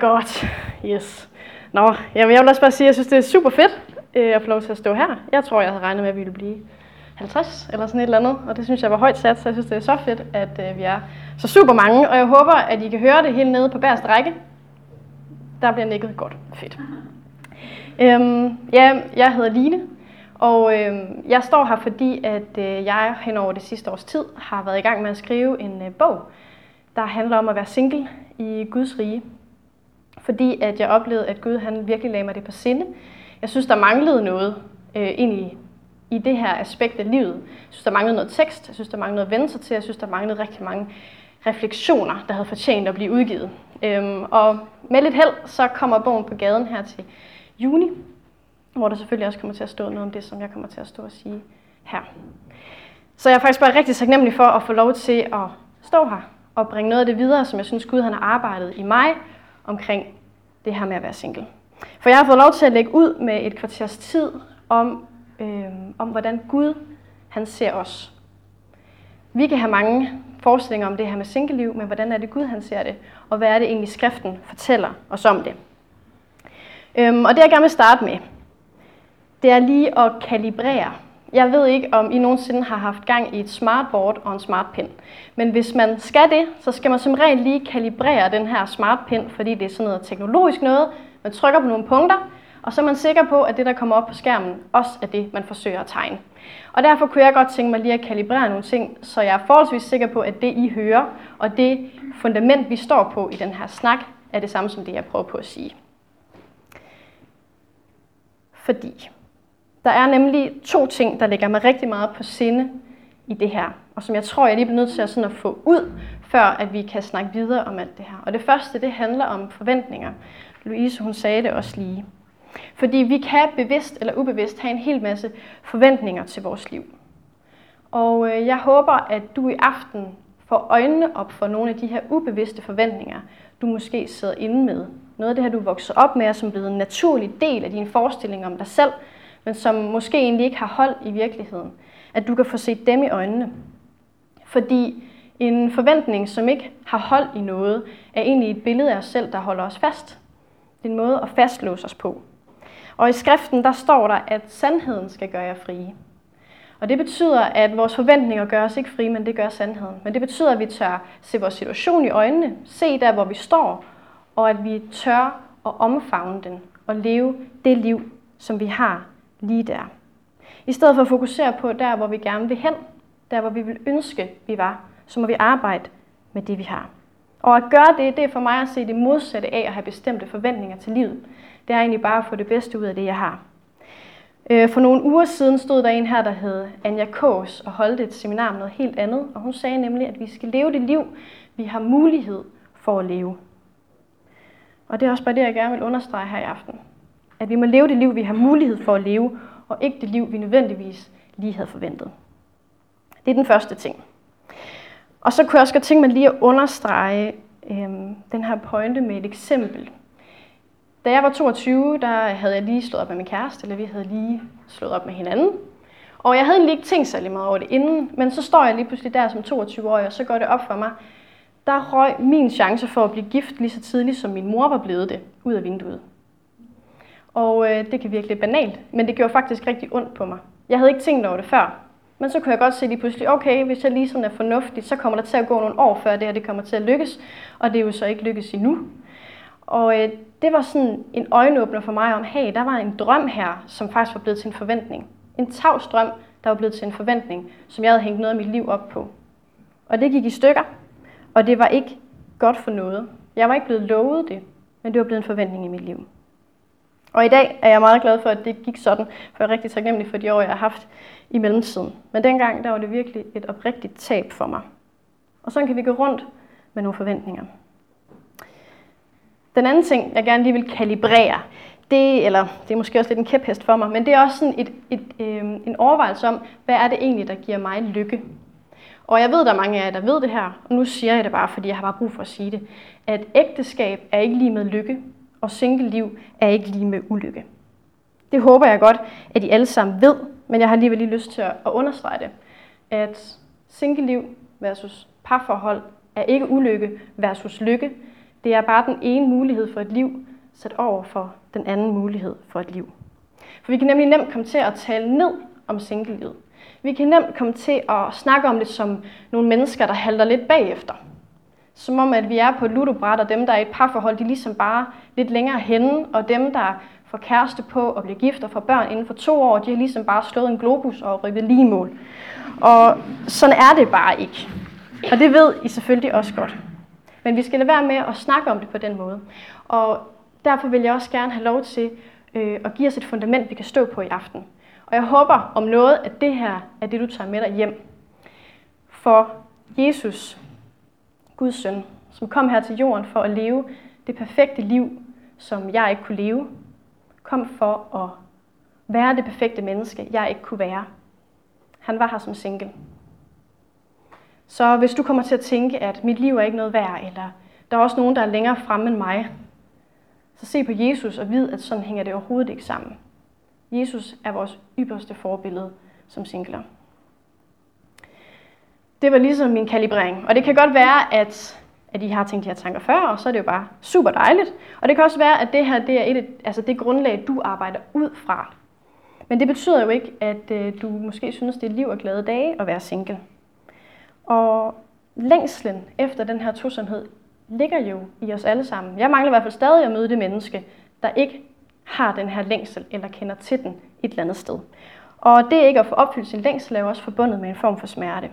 Godt, yes. Nå, jamen jeg vil også bare sige, at jeg synes, det er super fedt øh, at få lov til at stå her. Jeg tror, jeg havde regnet med, at vi ville blive 50 eller sådan et eller andet, og det synes jeg var højt sat, så jeg synes, det er så fedt, at øh, vi er så super mange, og jeg håber, at I kan høre det helt nede på bærste række. Der bliver nikket godt. Fedt. Øhm, ja, jeg hedder Line, og øh, jeg står her, fordi at øh, jeg hen over det sidste års tid har været i gang med at skrive en øh, bog, der handler om at være single i Guds rige. Fordi at jeg oplevede, at Gud han virkelig lagde mig det på sinde. Jeg synes, der manglede noget øh, ind i, i det her aspekt af livet. Jeg synes, der manglede noget tekst. Jeg synes, der manglede noget at vende sig til. Jeg synes, der manglede rigtig mange refleksioner, der havde fortjent at blive udgivet. Øhm, og med lidt held, så kommer bogen på gaden her til juni, hvor der selvfølgelig også kommer til at stå noget om det, som jeg kommer til at stå og sige her. Så jeg er faktisk bare rigtig taknemmelig for at få lov til at stå her og bringe noget af det videre, som jeg synes Gud han har arbejdet i mig omkring det her med at være single. For jeg har fået lov til at lægge ud med et kvarters tid om, øh, om hvordan Gud han ser os. Vi kan have mange forestillinger om det her med single-liv, men hvordan er det Gud han ser det, og hvad er det egentlig skriften fortæller os om det. Øhm, og det jeg gerne vil starte med, det er lige at kalibrere. Jeg ved ikke, om I nogensinde har haft gang i et smartboard og en smartpen. Men hvis man skal det, så skal man som regel lige kalibrere den her smartpen, fordi det er sådan noget teknologisk noget. Man trykker på nogle punkter, og så er man sikker på, at det, der kommer op på skærmen, også er det, man forsøger at tegne. Og derfor kunne jeg godt tænke mig lige at kalibrere nogle ting, så jeg er forholdsvis sikker på, at det, I hører, og det fundament, vi står på i den her snak, er det samme som det, jeg prøver på at sige. Fordi der er nemlig to ting, der ligger mig rigtig meget på sinde i det her, og som jeg tror, jeg lige bliver nødt til at, sådan at få ud, før at vi kan snakke videre om alt det her. Og det første, det handler om forventninger. Louise, hun sagde det også lige. Fordi vi kan bevidst eller ubevidst have en hel masse forventninger til vores liv. Og øh, jeg håber, at du i aften får øjnene op for nogle af de her ubevidste forventninger, du måske sidder inde med. Noget af det her, du er vokset op med, og som er blevet en naturlig del af din forestilling om dig selv, men som måske egentlig ikke har hold i virkeligheden. At du kan få set dem i øjnene. Fordi en forventning, som ikke har hold i noget, er egentlig et billede af os selv, der holder os fast. Det er en måde at fastlåse os på. Og i skriften, der står der, at sandheden skal gøre jer frie. Og det betyder, at vores forventninger gør os ikke frie, men det gør sandheden. Men det betyder, at vi tør se vores situation i øjnene, se der, hvor vi står, og at vi tør at omfavne den og leve det liv, som vi har lige der. I stedet for at fokusere på der, hvor vi gerne vil hen, der, hvor vi vil ønske, vi var, så må vi arbejde med det, vi har. Og at gøre det, det er for mig at se det modsatte af at have bestemte forventninger til livet. Det er egentlig bare at få det bedste ud af det, jeg har. Øh, for nogle uger siden stod der en her, der hed Anja Kås, og holdt et seminar om noget helt andet. Og hun sagde nemlig, at vi skal leve det liv, vi har mulighed for at leve. Og det er også bare det, jeg gerne vil understrege her i aften. At vi må leve det liv, vi har mulighed for at leve, og ikke det liv, vi nødvendigvis lige havde forventet. Det er den første ting. Og så kunne jeg også godt tænke mig lige at understrege øhm, den her pointe med et eksempel. Da jeg var 22, der havde jeg lige slået op med min kæreste, eller vi havde lige slået op med hinanden. Og jeg havde egentlig ikke tænkt særlig meget over det inden, men så står jeg lige pludselig der som 22-årig, og så går det op for mig, der røg min chance for at blive gift lige så tidligt, som min mor var blevet det, ud af vinduet. Og øh, det kan virke lidt banalt, men det gjorde faktisk rigtig ondt på mig. Jeg havde ikke tænkt over det før, men så kunne jeg godt se lige pludselig, okay, hvis jeg lige sådan er fornuftig, så kommer der til at gå nogle år før det her det kommer til at lykkes, og det er jo så ikke lykkes endnu. Og øh, det var sådan en øjenåbner for mig om, hey, der var en drøm her, som faktisk var blevet til en forventning. En tavs drøm, der var blevet til en forventning, som jeg havde hængt noget af mit liv op på. Og det gik i stykker, og det var ikke godt for noget. Jeg var ikke blevet lovet det, men det var blevet en forventning i mit liv. Og i dag er jeg meget glad for, at det gik sådan, for jeg er rigtig taknemmelig for de år, jeg har haft i mellemtiden. Men dengang, der var det virkelig et oprigtigt tab for mig. Og sådan kan vi gå rundt med nogle forventninger. Den anden ting, jeg gerne lige vil kalibrere, det, eller det er måske også lidt en kæphest for mig, men det er også sådan et, et, øh, en overvejelse om, hvad er det egentlig, der giver mig lykke? Og jeg ved, der er mange af jer, der ved det her, og nu siger jeg det bare, fordi jeg har bare brug for at sige det, at ægteskab er ikke lige med lykke, og single-liv er ikke lige med ulykke. Det håber jeg godt, at I alle sammen ved, men jeg har alligevel lige lyst til at understrege det, at single-liv versus parforhold er ikke ulykke versus lykke. Det er bare den ene mulighed for et liv, sat over for den anden mulighed for et liv. For vi kan nemlig nemt komme til at tale ned om singlelivet. Vi kan nemt komme til at snakke om det som nogle mennesker, der halter lidt bagefter. Som om, at vi er på et ludobræt, og dem, der er i et parforhold, de er ligesom bare lidt længere henne, og dem, der får kæreste på og bliver gift og får børn inden for to år, de har ligesom bare slået en globus og rykket lige mål. Og sådan er det bare ikke. Og det ved I selvfølgelig også godt. Men vi skal lade være med at snakke om det på den måde. Og derfor vil jeg også gerne have lov til øh, at give os et fundament, vi kan stå på i aften. Og jeg håber om noget, at det her er det, du tager med dig hjem. For Jesus, Guds søn, som kom her til jorden for at leve det perfekte liv, som jeg ikke kunne leve, kom for at være det perfekte menneske, jeg ikke kunne være. Han var her som single. Så hvis du kommer til at tænke, at mit liv er ikke noget værd, eller der er også nogen, der er længere fremme end mig, så se på Jesus og vid, at sådan hænger det overhovedet ikke sammen. Jesus er vores ypperste forbillede som singler. Det var ligesom min kalibrering. Og det kan godt være, at, at I har tænkt de her tanker før, og så er det jo bare super dejligt. Og det kan også være, at det her det er et, altså det grundlag, du arbejder ud fra. Men det betyder jo ikke, at øh, du måske synes, det er liv og glade dage at være single. Og længslen efter den her tosomhed ligger jo i os alle sammen. Jeg mangler i hvert fald stadig at møde det menneske, der ikke har den her længsel eller kender til den et eller andet sted. Og det ikke at få opfyldt sin længsel er jo også forbundet med en form for smerte.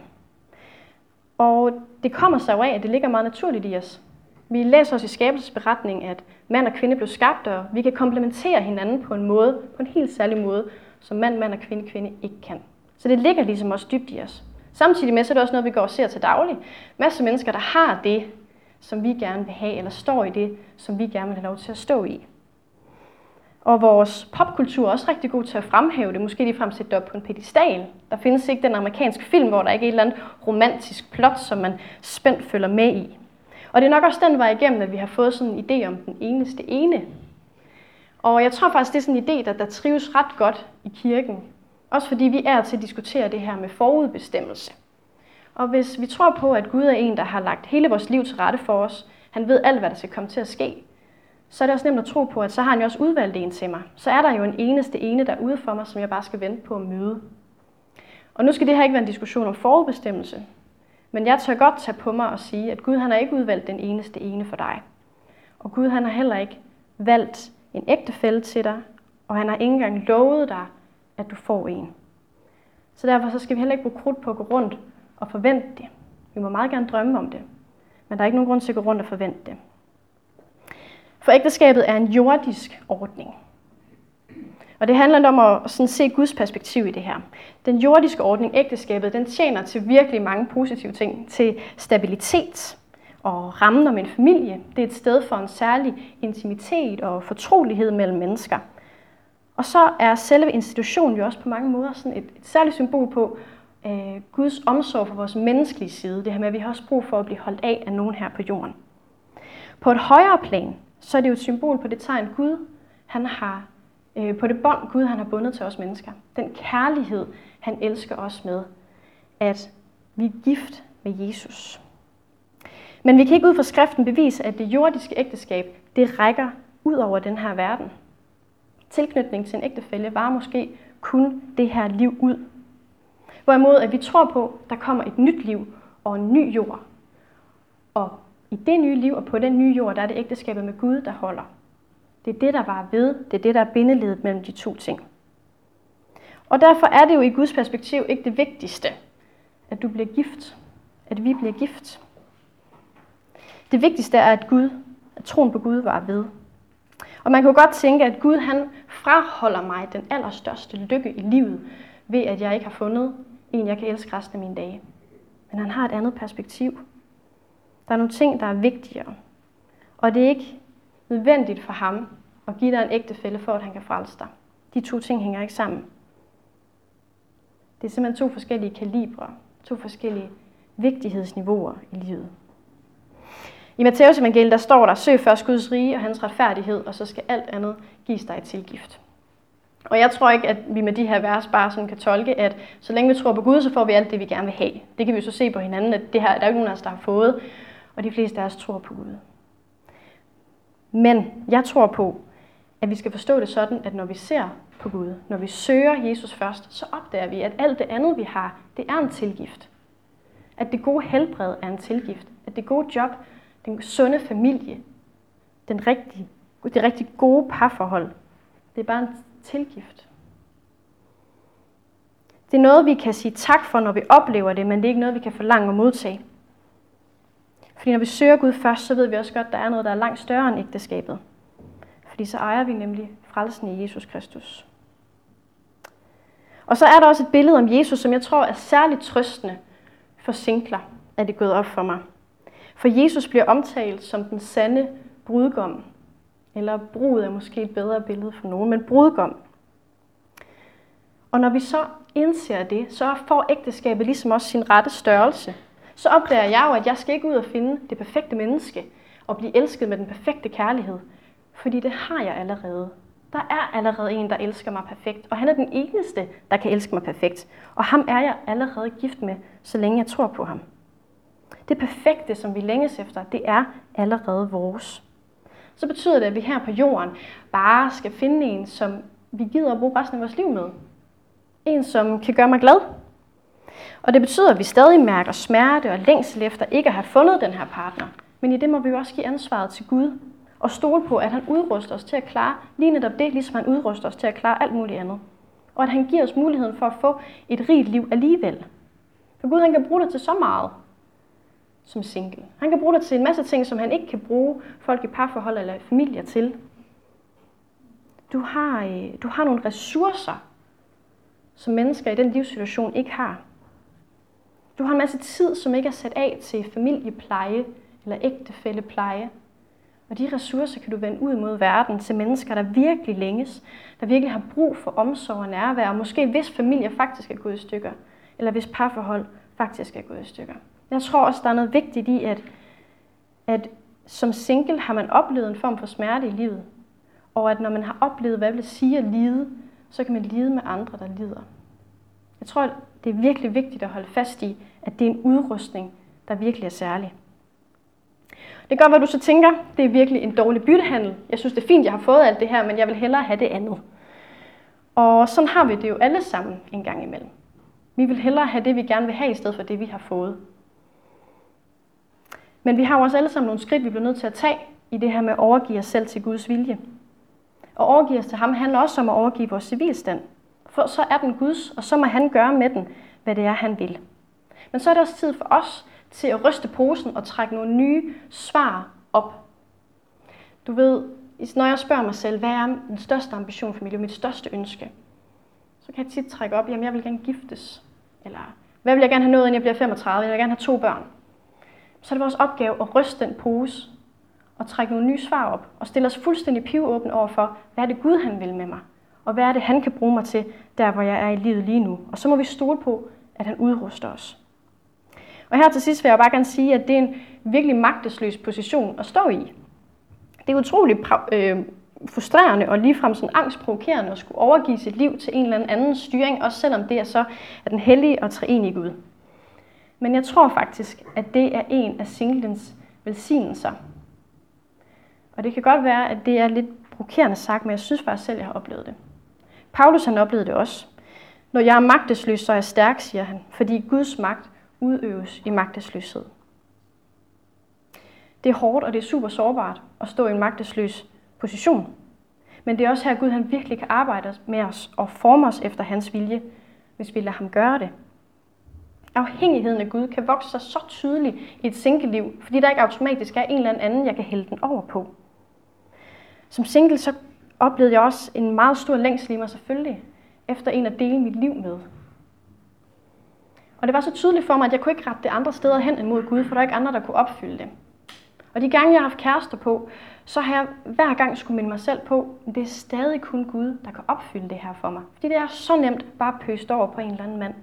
Og det kommer sig jo af, at det ligger meget naturligt i os. Vi læser os i skabelsesberetningen, at mand og kvinde blev skabt, og vi kan komplementere hinanden på en måde, på en helt særlig måde, som mand, mand og kvinde, kvinde ikke kan. Så det ligger ligesom også dybt i os. Samtidig med, så er det også noget, vi går og ser til daglig. Masser af mennesker, der har det, som vi gerne vil have, eller står i det, som vi gerne vil have lov til at stå i. Og vores popkultur er også rigtig god til at fremhæve det, måske lige sætte det op på en pedestal. Der findes ikke den amerikanske film, hvor der ikke er et eller andet romantisk plot, som man spændt følger med i. Og det er nok også den vej igennem, at vi har fået sådan en idé om den eneste ene. Og jeg tror faktisk, det er sådan en idé, der, der trives ret godt i kirken. Også fordi vi er til at diskutere det her med forudbestemmelse. Og hvis vi tror på, at Gud er en, der har lagt hele vores liv til rette for os, han ved alt, hvad der skal komme til at ske, så er det også nemt at tro på, at så har han jo også udvalgt en til mig. Så er der jo en eneste ene, derude for mig, som jeg bare skal vente på at møde. Og nu skal det her ikke være en diskussion om forudbestemmelse, men jeg tør godt tage på mig og sige, at Gud han har ikke udvalgt den eneste ene for dig. Og Gud han har heller ikke valgt en ægtefælle til dig, og han har ikke engang lovet dig, at du får en. Så derfor så skal vi heller ikke bruge krudt på at gå rundt og forvente det. Vi må meget gerne drømme om det, men der er ikke nogen grund til at gå rundt og forvente det. For ægteskabet er en jordisk ordning. Og det handler om at sådan se Guds perspektiv i det her. Den jordiske ordning, ægteskabet, den tjener til virkelig mange positive ting. Til stabilitet og rammen om en familie. Det er et sted for en særlig intimitet og fortrolighed mellem mennesker. Og så er selve institutionen jo også på mange måder sådan et, et særligt symbol på øh, Guds omsorg for vores menneskelige side. Det her med, at vi har også brug for at blive holdt af af nogen her på jorden. På et højere plan, så er det jo et symbol på det tegn Gud, han har, øh, på det bånd Gud han har bundet til os mennesker. Den kærlighed, han elsker os med, at vi er gift med Jesus. Men vi kan ikke ud fra skriften bevise, at det jordiske ægteskab, det rækker ud over den her verden. Tilknytning til en ægtefælle var måske kun det her liv ud. Hvorimod at vi tror på, der kommer et nyt liv og en ny jord. Og i det nye liv og på den nye jord, der er det ægteskabet med Gud, der holder. Det er det, der var ved. Det er det, der er bindeledet mellem de to ting. Og derfor er det jo i Guds perspektiv ikke det vigtigste, at du bliver gift. At vi bliver gift. Det vigtigste er, at Gud, at troen på Gud var ved. Og man kunne godt tænke, at Gud han fraholder mig den allerstørste lykke i livet, ved at jeg ikke har fundet en, jeg kan elske resten af mine dage. Men han har et andet perspektiv. Der er nogle ting, der er vigtigere. Og det er ikke nødvendigt for ham at give dig en ægtefælle for, at han kan frelse dig. De to ting hænger ikke sammen. Det er simpelthen to forskellige kalibre, to forskellige vigtighedsniveauer i livet. I Matteus evangeliet der står der, søg først Guds rige og hans retfærdighed, og så skal alt andet gives dig til tilgift. Og jeg tror ikke, at vi med de her vers bare sådan kan tolke, at så længe vi tror på Gud, så får vi alt det, vi gerne vil have. Det kan vi jo så se på hinanden, at det her der er ikke nogen af os, der har fået og de fleste af os tror på Gud. Men jeg tror på, at vi skal forstå det sådan, at når vi ser på Gud, når vi søger Jesus først, så opdager vi, at alt det andet, vi har, det er en tilgift. At det gode helbred er en tilgift. At det gode job, den sunde familie, den rigtige, det rigtig gode parforhold, det er bare en tilgift. Det er noget, vi kan sige tak for, når vi oplever det, men det er ikke noget, vi kan forlange at modtage. Fordi når vi søger Gud først, så ved vi også godt, at der er noget, der er langt større end ægteskabet. Fordi så ejer vi nemlig frelsen i Jesus Kristus. Og så er der også et billede om Jesus, som jeg tror er særligt trøstende for singler, at det gået op for mig. For Jesus bliver omtalt som den sande brudgom. Eller brud er måske et bedre billede for nogen, men brudgom. Og når vi så indser det, så får ægteskabet ligesom også sin rette størrelse. Så opdager jeg jo, at jeg skal ikke ud og finde det perfekte menneske og blive elsket med den perfekte kærlighed. Fordi det har jeg allerede. Der er allerede en, der elsker mig perfekt, og han er den eneste, der kan elske mig perfekt. Og ham er jeg allerede gift med, så længe jeg tror på ham. Det perfekte, som vi længes efter, det er allerede vores. Så betyder det, at vi her på jorden bare skal finde en, som vi gider at bruge resten af vores liv med. En, som kan gøre mig glad. Og det betyder, at vi stadig mærker smerte og længsel efter ikke at have fundet den her partner. Men i det må vi også give ansvaret til Gud og stole på, at han udruster os til at klare lige netop det, ligesom han udruster os til at klare alt muligt andet. Og at han giver os muligheden for at få et rigt liv alligevel. For Gud han kan bruge dig til så meget som single. Han kan bruge dig til en masse ting, som han ikke kan bruge folk i parforhold eller familier til. Du har, øh, du har nogle ressourcer, som mennesker i den livssituation ikke har. Du har en masse tid, som ikke er sat af til familiepleje eller ægtefællepleje. Og de ressourcer kan du vende ud mod verden til mennesker, der virkelig længes, der virkelig har brug for omsorg og nærvær, og måske hvis familier faktisk er gået i stykker, eller hvis parforhold faktisk er gået i stykker. Jeg tror også, der er noget vigtigt i, at, at som single har man oplevet en form for smerte i livet, og at når man har oplevet, hvad det vil sige at lide, så kan man lide med andre, der lider. Jeg tror, det er virkelig vigtigt at holde fast i, at det er en udrustning, der virkelig er særlig. Det gør, hvad du så tænker, det er virkelig en dårlig byttehandel. Jeg synes, det er fint, jeg har fået alt det her, men jeg vil hellere have det andet. Og sådan har vi det jo alle sammen en gang imellem. Vi vil hellere have det, vi gerne vil have, i stedet for det, vi har fået. Men vi har jo også alle sammen nogle skridt, vi bliver nødt til at tage i det her med at overgive os selv til Guds vilje. Og overgive os til ham handler også om at overgive vores civilstand. For så er den Guds, og så må han gøre med den, hvad det er, han vil. Men så er det også tid for os til at ryste posen og trække nogle nye svar op. Du ved, når jeg spørger mig selv, hvad er den største ambition for mit liv, mit største ønske, så kan jeg tit trække op, jamen jeg vil gerne giftes. Eller hvad vil jeg gerne have nået, inden jeg bliver 35? Jeg vil gerne have to børn. Så er det vores opgave at ryste den pose og trække nogle nye svar op. Og stille os fuldstændig pivåbne over for, hvad er det Gud han vil med mig? Og hvad er det, han kan bruge mig til, der hvor jeg er i livet lige nu? Og så må vi stole på, at han udruster os. Og her til sidst vil jeg bare gerne sige, at det er en virkelig magtesløs position at stå i. Det er utroligt øh, frustrerende og ligefrem sådan angstprovokerende at skulle overgive sit liv til en eller anden styring, også selvom det er så er den hellige og treenige Gud. Men jeg tror faktisk, at det er en af singlens velsignelser. Og det kan godt være, at det er lidt provokerende sagt, men jeg synes faktisk selv, at jeg har oplevet det. Paulus han oplevede det også. Når jeg er magtesløs, så er jeg stærk, siger han, fordi Guds magt udøves i magtesløshed. Det er hårdt, og det er super sårbart at stå i en magtesløs position. Men det er også her, at Gud han virkelig kan arbejde med os og forme os efter hans vilje, hvis vi lader ham gøre det. Afhængigheden af Gud kan vokse sig så tydeligt i et single-liv, fordi der ikke automatisk er en eller anden, jeg kan hælde den over på. Som single så oplevede jeg også en meget stor længsel i mig selvfølgelig, efter en at dele mit liv med. Og det var så tydeligt for mig, at jeg kunne ikke rette det andre steder hen end mod Gud, for der var ikke andre, der kunne opfylde det. Og de gange, jeg har haft kærester på, så har jeg hver gang skulle minde mig selv på, at det er stadig kun Gud, der kan opfylde det her for mig. Fordi det er så nemt bare at pøste over på en eller anden mand.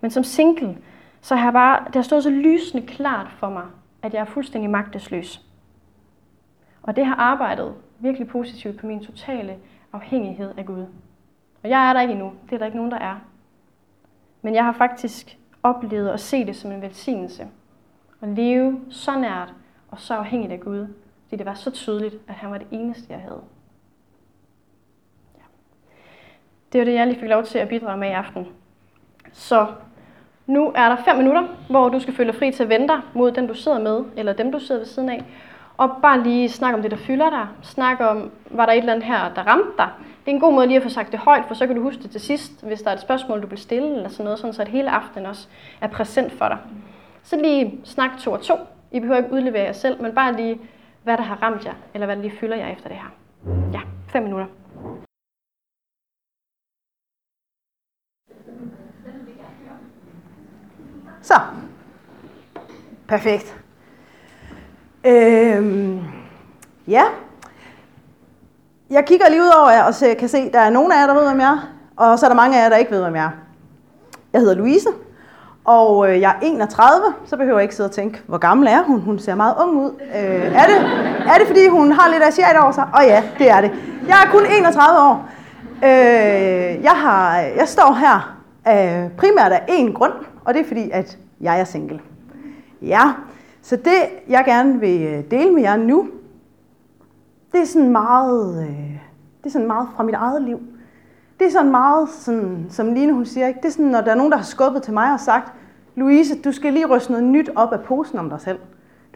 Men som single, så har jeg bare, det har stået så lysende klart for mig, at jeg er fuldstændig magtesløs. Og det har arbejdet virkelig positivt på min totale afhængighed af Gud. Og jeg er der ikke endnu. Det er der ikke nogen, der er. Men jeg har faktisk oplevet at se det som en velsignelse. At leve så nært og så afhængigt af Gud, Fordi det var så tydeligt, at han var det eneste, jeg havde. Ja. Det var det, jeg lige fik lov til at bidrage med i aften. Så nu er der 5 minutter, hvor du skal føle dig fri til at vente mod den, du sidder med, eller dem, du sidder ved siden af. Og bare lige snak om det, der fylder dig. Snak om, var der et eller andet her, der ramte dig? Det er en god måde lige at få sagt det højt, for så kan du huske det til sidst, hvis der er et spørgsmål, du vil stille, eller sådan noget, sådan så at hele aftenen også er præsent for dig. Så lige snak to og to. I behøver ikke udlevere jer selv, men bare lige, hvad der har ramt jer, eller hvad der lige fylder jer efter det her. Ja, fem minutter. Så. Perfekt. Øh, Øhm, ja. Jeg kigger lige ud over jer og kan se, at der er nogle af jer, der ved, hvem jeg er, og så er der mange af jer, der ikke ved, hvem jeg er. Jeg hedder Louise, og øh, jeg er 31, så behøver jeg ikke sidde og tænke, hvor gammel er hun? Hun ser meget ung ud. Øh, er, det, er det, fordi hun har lidt asiat over sig? Og ja, det er det. Jeg er kun 31 år. Øh, jeg, har, jeg står her øh, primært af én grund, og det er fordi, at jeg er single. Ja, så det jeg gerne vil øh, dele med jer nu, det er sådan meget, øh, det er sådan meget fra mit eget liv. Det er sådan meget, sådan, som Line hun siger, ikke? det er sådan, når der er nogen, der har skubbet til mig og sagt, Louise, du skal lige ryste noget nyt op af posen om dig selv.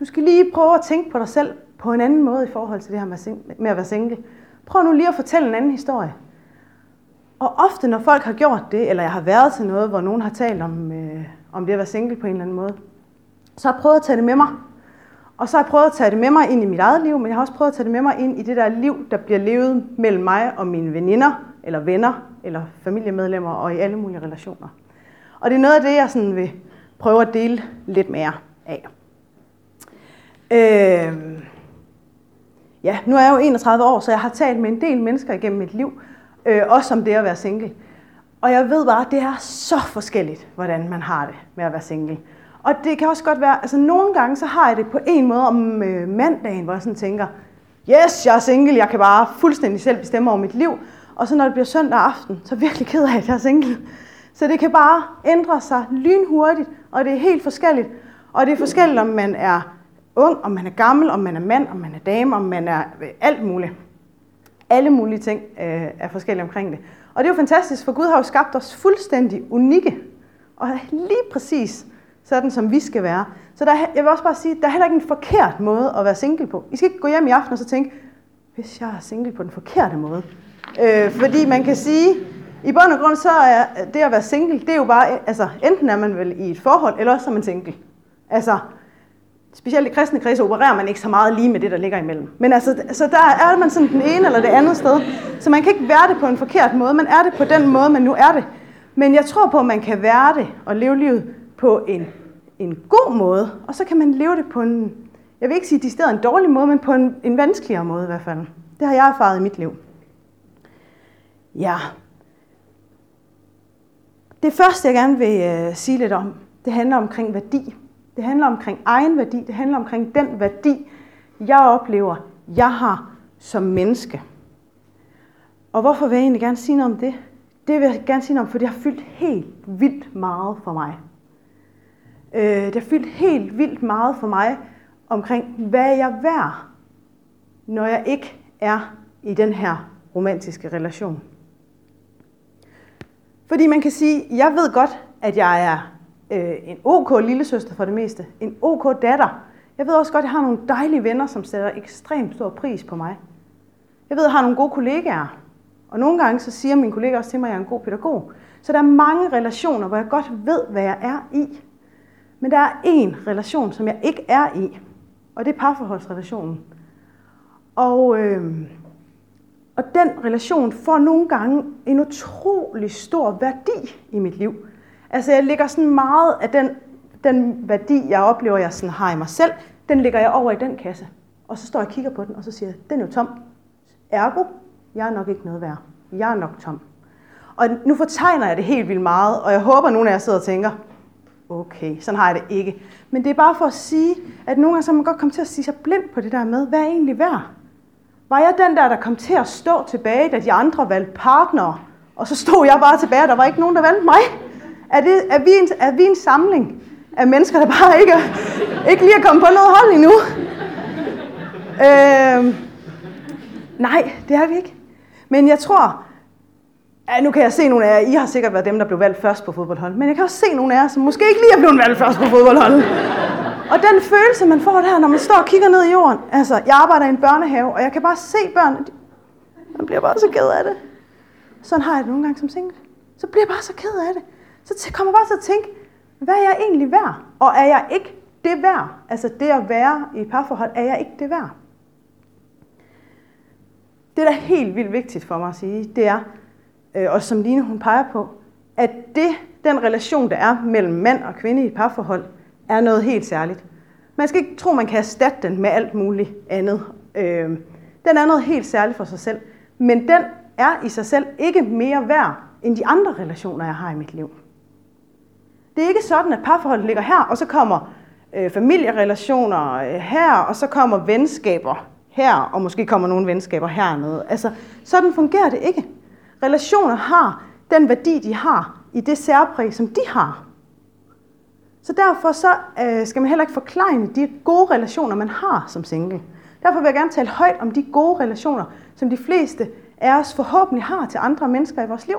Du skal lige prøve at tænke på dig selv på en anden måde i forhold til det her med at være single. Prøv nu lige at fortælle en anden historie. Og ofte, når folk har gjort det, eller jeg har været til noget, hvor nogen har talt om, øh, om det at være single på en eller anden måde, så har jeg prøvet at tage det med mig. Og så har jeg prøvet at tage det med mig ind i mit eget liv, men jeg har også prøvet at tage det med mig ind i det der liv, der bliver levet mellem mig og mine veninder, eller venner, eller familiemedlemmer, og i alle mulige relationer. Og det er noget af det, jeg sådan vil prøve at dele lidt mere af. Øh, ja, nu er jeg jo 31 år, så jeg har talt med en del mennesker igennem mit liv, øh, også om det at være single. Og jeg ved bare, at det er så forskelligt, hvordan man har det med at være single. Og det kan også godt være, altså nogle gange, så har jeg det på en måde om øh, mandagen, hvor jeg sådan tænker, yes, jeg er single, jeg kan bare fuldstændig selv bestemme over mit liv. Og så når det bliver søndag aften, så er jeg virkelig ked af, at jeg er single. Så det kan bare ændre sig lynhurtigt, og det er helt forskelligt. Og det er forskelligt, om man er ung, om man er gammel, om man er mand, om man er dame, om man er øh, alt muligt. Alle mulige ting øh, er forskellige omkring det. Og det er jo fantastisk, for Gud har jo skabt os fuldstændig unikke. Og lige præcis sådan, som vi skal være. Så der, jeg vil også bare sige, der er heller ikke en forkert måde at være single på. I skal ikke gå hjem i aften og så tænke, hvis jeg er single på den forkerte måde. Øh, fordi man kan sige, i bund og grund så er det at være single, det er jo bare, altså enten er man vel i et forhold, eller også er man single. Altså, specielt i kristne kredse opererer man ikke så meget lige med det, der ligger imellem. Men altså, så der er man sådan den ene eller det andet sted. Så man kan ikke være det på en forkert måde, man er det på den måde, man nu er det. Men jeg tror på, at man kan være det og leve livet på en, en god måde, og så kan man leve det på en, jeg vil ikke sige de en dårlig måde, men på en, en vanskeligere måde i hvert fald. Det har jeg erfaret i mit liv. Ja. Det første, jeg gerne vil øh, sige lidt om, det handler omkring værdi. Det handler omkring egen værdi. Det handler omkring den værdi, jeg oplever, jeg har som menneske. Og hvorfor vil jeg egentlig gerne sige noget om det? Det vil jeg gerne sige noget om, for det har fyldt helt vildt meget for mig. Øh, det har fyldt helt vildt meget for mig omkring, hvad jeg er værd, når jeg ikke er i den her romantiske relation. Fordi man kan sige, jeg ved godt, at jeg er øh, en OK lillesøster for det meste, en OK datter. Jeg ved også godt, at jeg har nogle dejlige venner, som sætter ekstremt stor pris på mig. Jeg ved, at jeg har nogle gode kollegaer, og nogle gange så siger mine kollegaer også til mig, at jeg er en god pædagog. Så der er mange relationer, hvor jeg godt ved, hvad jeg er i. Men der er én relation, som jeg ikke er i, og det er parforholdsrelationen. Og, øh, og den relation får nogle gange en utrolig stor værdi i mit liv. Altså jeg lægger sådan meget af den, den værdi, jeg oplever, jeg sådan har i mig selv, den lægger jeg over i den kasse. Og så står jeg og kigger på den, og så siger jeg, den er jo tom. Ergo, jeg er nok ikke noget værd. Jeg er nok tom. Og nu fortegner jeg det helt vildt meget, og jeg håber, at nogen af jer sidder og tænker, okay, sådan har jeg det ikke. Men det er bare for at sige, at nogle gange så man godt komme til at sige sig blind på det der med, hvad er egentlig værd? Var jeg den der, der kom til at stå tilbage, da de andre valgte partnere, og så stod jeg bare tilbage, og der var ikke nogen, der valgte mig? Er, det, er, vi, en, er vi en samling af mennesker, der bare ikke, ikke lige er kommet på noget hold endnu? øh, nej, det er vi ikke. Men jeg tror, Ja, nu kan jeg se nogle af jer, I har sikkert været dem, der blev valgt først på fodboldholdet, men jeg kan også se nogle af jer, som måske ikke lige er blevet valgt først på fodboldholdet. Og den følelse, man får der, når man står og kigger ned i jorden. Altså, jeg arbejder i en børnehave, og jeg kan bare se børn, man bliver bare så ked af det. Sådan har jeg det nogle gange som single. Så bliver jeg bare så ked af det. Så kommer jeg bare til at tænke, hvad er jeg egentlig værd? Og er jeg ikke det værd? Altså det at være i et parforhold, er jeg ikke det værd? Det, der er helt vildt vigtigt for mig at sige, det er, øh, og som Line hun peger på, at det, den relation, der er mellem mand og kvinde i et parforhold, er noget helt særligt. Man skal ikke tro, man kan erstatte den med alt muligt andet. Øh, den er noget helt særligt for sig selv. Men den er i sig selv ikke mere værd end de andre relationer, jeg har i mit liv. Det er ikke sådan, at parforholdet ligger her, og så kommer øh, familierelationer øh, her, og så kommer venskaber her, og måske kommer nogle venskaber hernede. Altså, sådan fungerer det ikke. Relationer har den værdi, de har i det særpræg, som de har. Så derfor så, øh, skal man heller ikke forklare de gode relationer, man har som single. Derfor vil jeg gerne tale højt om de gode relationer, som de fleste af os forhåbentlig har til andre mennesker i vores liv.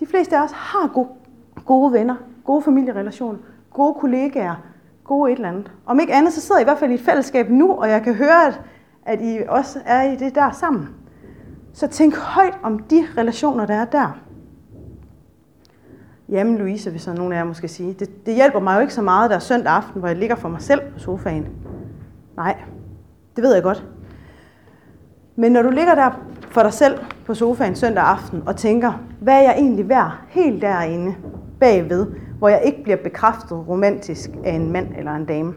De fleste af os har gode, gode venner, gode familierelationer, gode kollegaer, gode et eller andet. Om ikke andet, så sidder I i hvert fald i et fællesskab nu, og jeg kan høre, at, at I også er i det der sammen. Så tænk højt om de relationer, der er der. Jamen Louise, hvis så nogen af jer måske sige, det, det hjælper mig jo ikke så meget, der er søndag aften, hvor jeg ligger for mig selv på sofaen. Nej, det ved jeg godt. Men når du ligger der for dig selv på sofaen søndag aften og tænker, hvad er jeg egentlig værd helt derinde bagved, hvor jeg ikke bliver bekræftet romantisk af en mand eller en dame,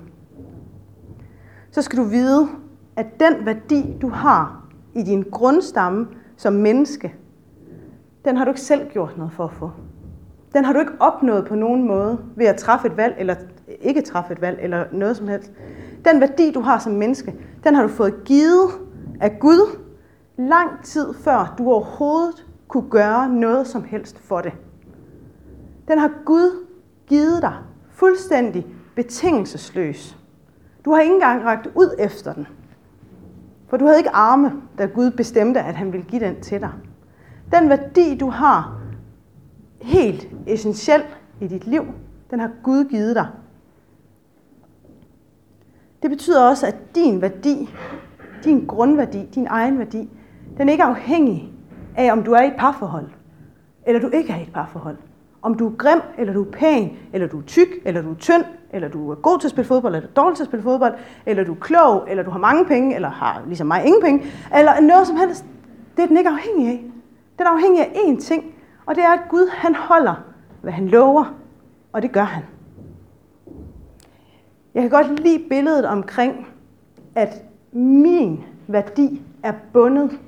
så skal du vide, at den værdi, du har i din grundstamme som menneske, den har du ikke selv gjort noget for at få. Den har du ikke opnået på nogen måde ved at træffe et valg, eller ikke træffe et valg, eller noget som helst. Den værdi, du har som menneske, den har du fået givet af Gud lang tid før du overhovedet kunne gøre noget som helst for det. Den har Gud givet dig fuldstændig betingelsesløs. Du har ikke engang ragt ud efter den. For du havde ikke arme, da Gud bestemte, at han ville give den til dig. Den værdi, du har helt essentiel i dit liv, den har Gud givet dig. Det betyder også, at din værdi, din grundværdi, din egen værdi, den er ikke afhængig af, om du er i et parforhold, eller du ikke er i et parforhold. Om du er grim, eller du er pæn, eller du er tyk, eller du er tynd, eller du er god til at spille fodbold, eller dårlig til at spille fodbold, eller du er klog, eller du har mange penge, eller har ligesom mig ingen penge, eller noget som helst. Det er den ikke afhængig af. Den er afhængig af én ting, og det er, at Gud han holder, hvad han lover, og det gør han. Jeg kan godt lide billedet omkring, at min værdi er bundet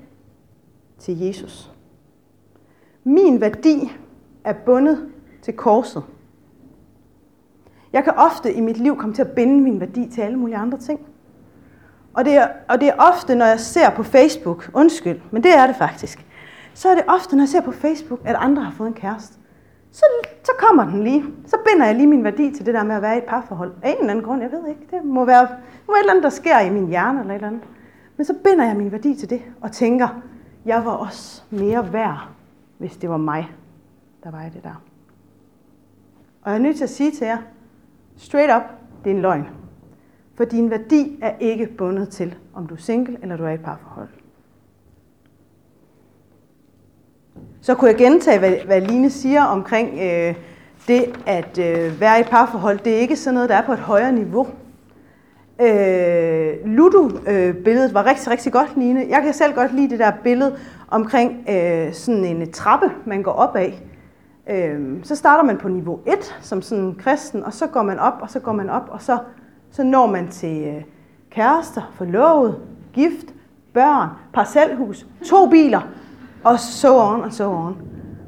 til Jesus. Min værdi er bundet til korset. Jeg kan ofte i mit liv komme til at binde min værdi til alle mulige andre ting. Og det, er, og det er ofte, når jeg ser på Facebook, undskyld, men det er det faktisk, så er det ofte, når jeg ser på Facebook, at andre har fået en kæreste. Så, så kommer den lige. Så binder jeg lige min værdi til det der med at være i et parforhold. Af en eller anden grund, jeg ved ikke. Det må være, må et eller andet, der sker i min hjerne eller et eller andet. Men så binder jeg min værdi til det og tænker, jeg var også mere værd, hvis det var mig, der var i det der. Og jeg er nødt til at sige til jer, straight up, det er en løgn. For din værdi er ikke bundet til, om du er single eller du er i et parforhold. Så kunne jeg gentage, hvad, hvad Line siger omkring øh, det at øh, være i et parforhold. Det er ikke sådan noget, der er på et højere niveau. Øh, Ludo-billedet øh, var rigtig, rigtig godt, Line. Jeg kan selv godt lide det der billede omkring øh, sådan en trappe, man går op af. Øhm, så starter man på niveau 1 som sådan kristen, og så går man op, og så går man op, og så, så når man til øh, kærester, forlovet, gift, børn, parcelhus, to biler, og så on og så on.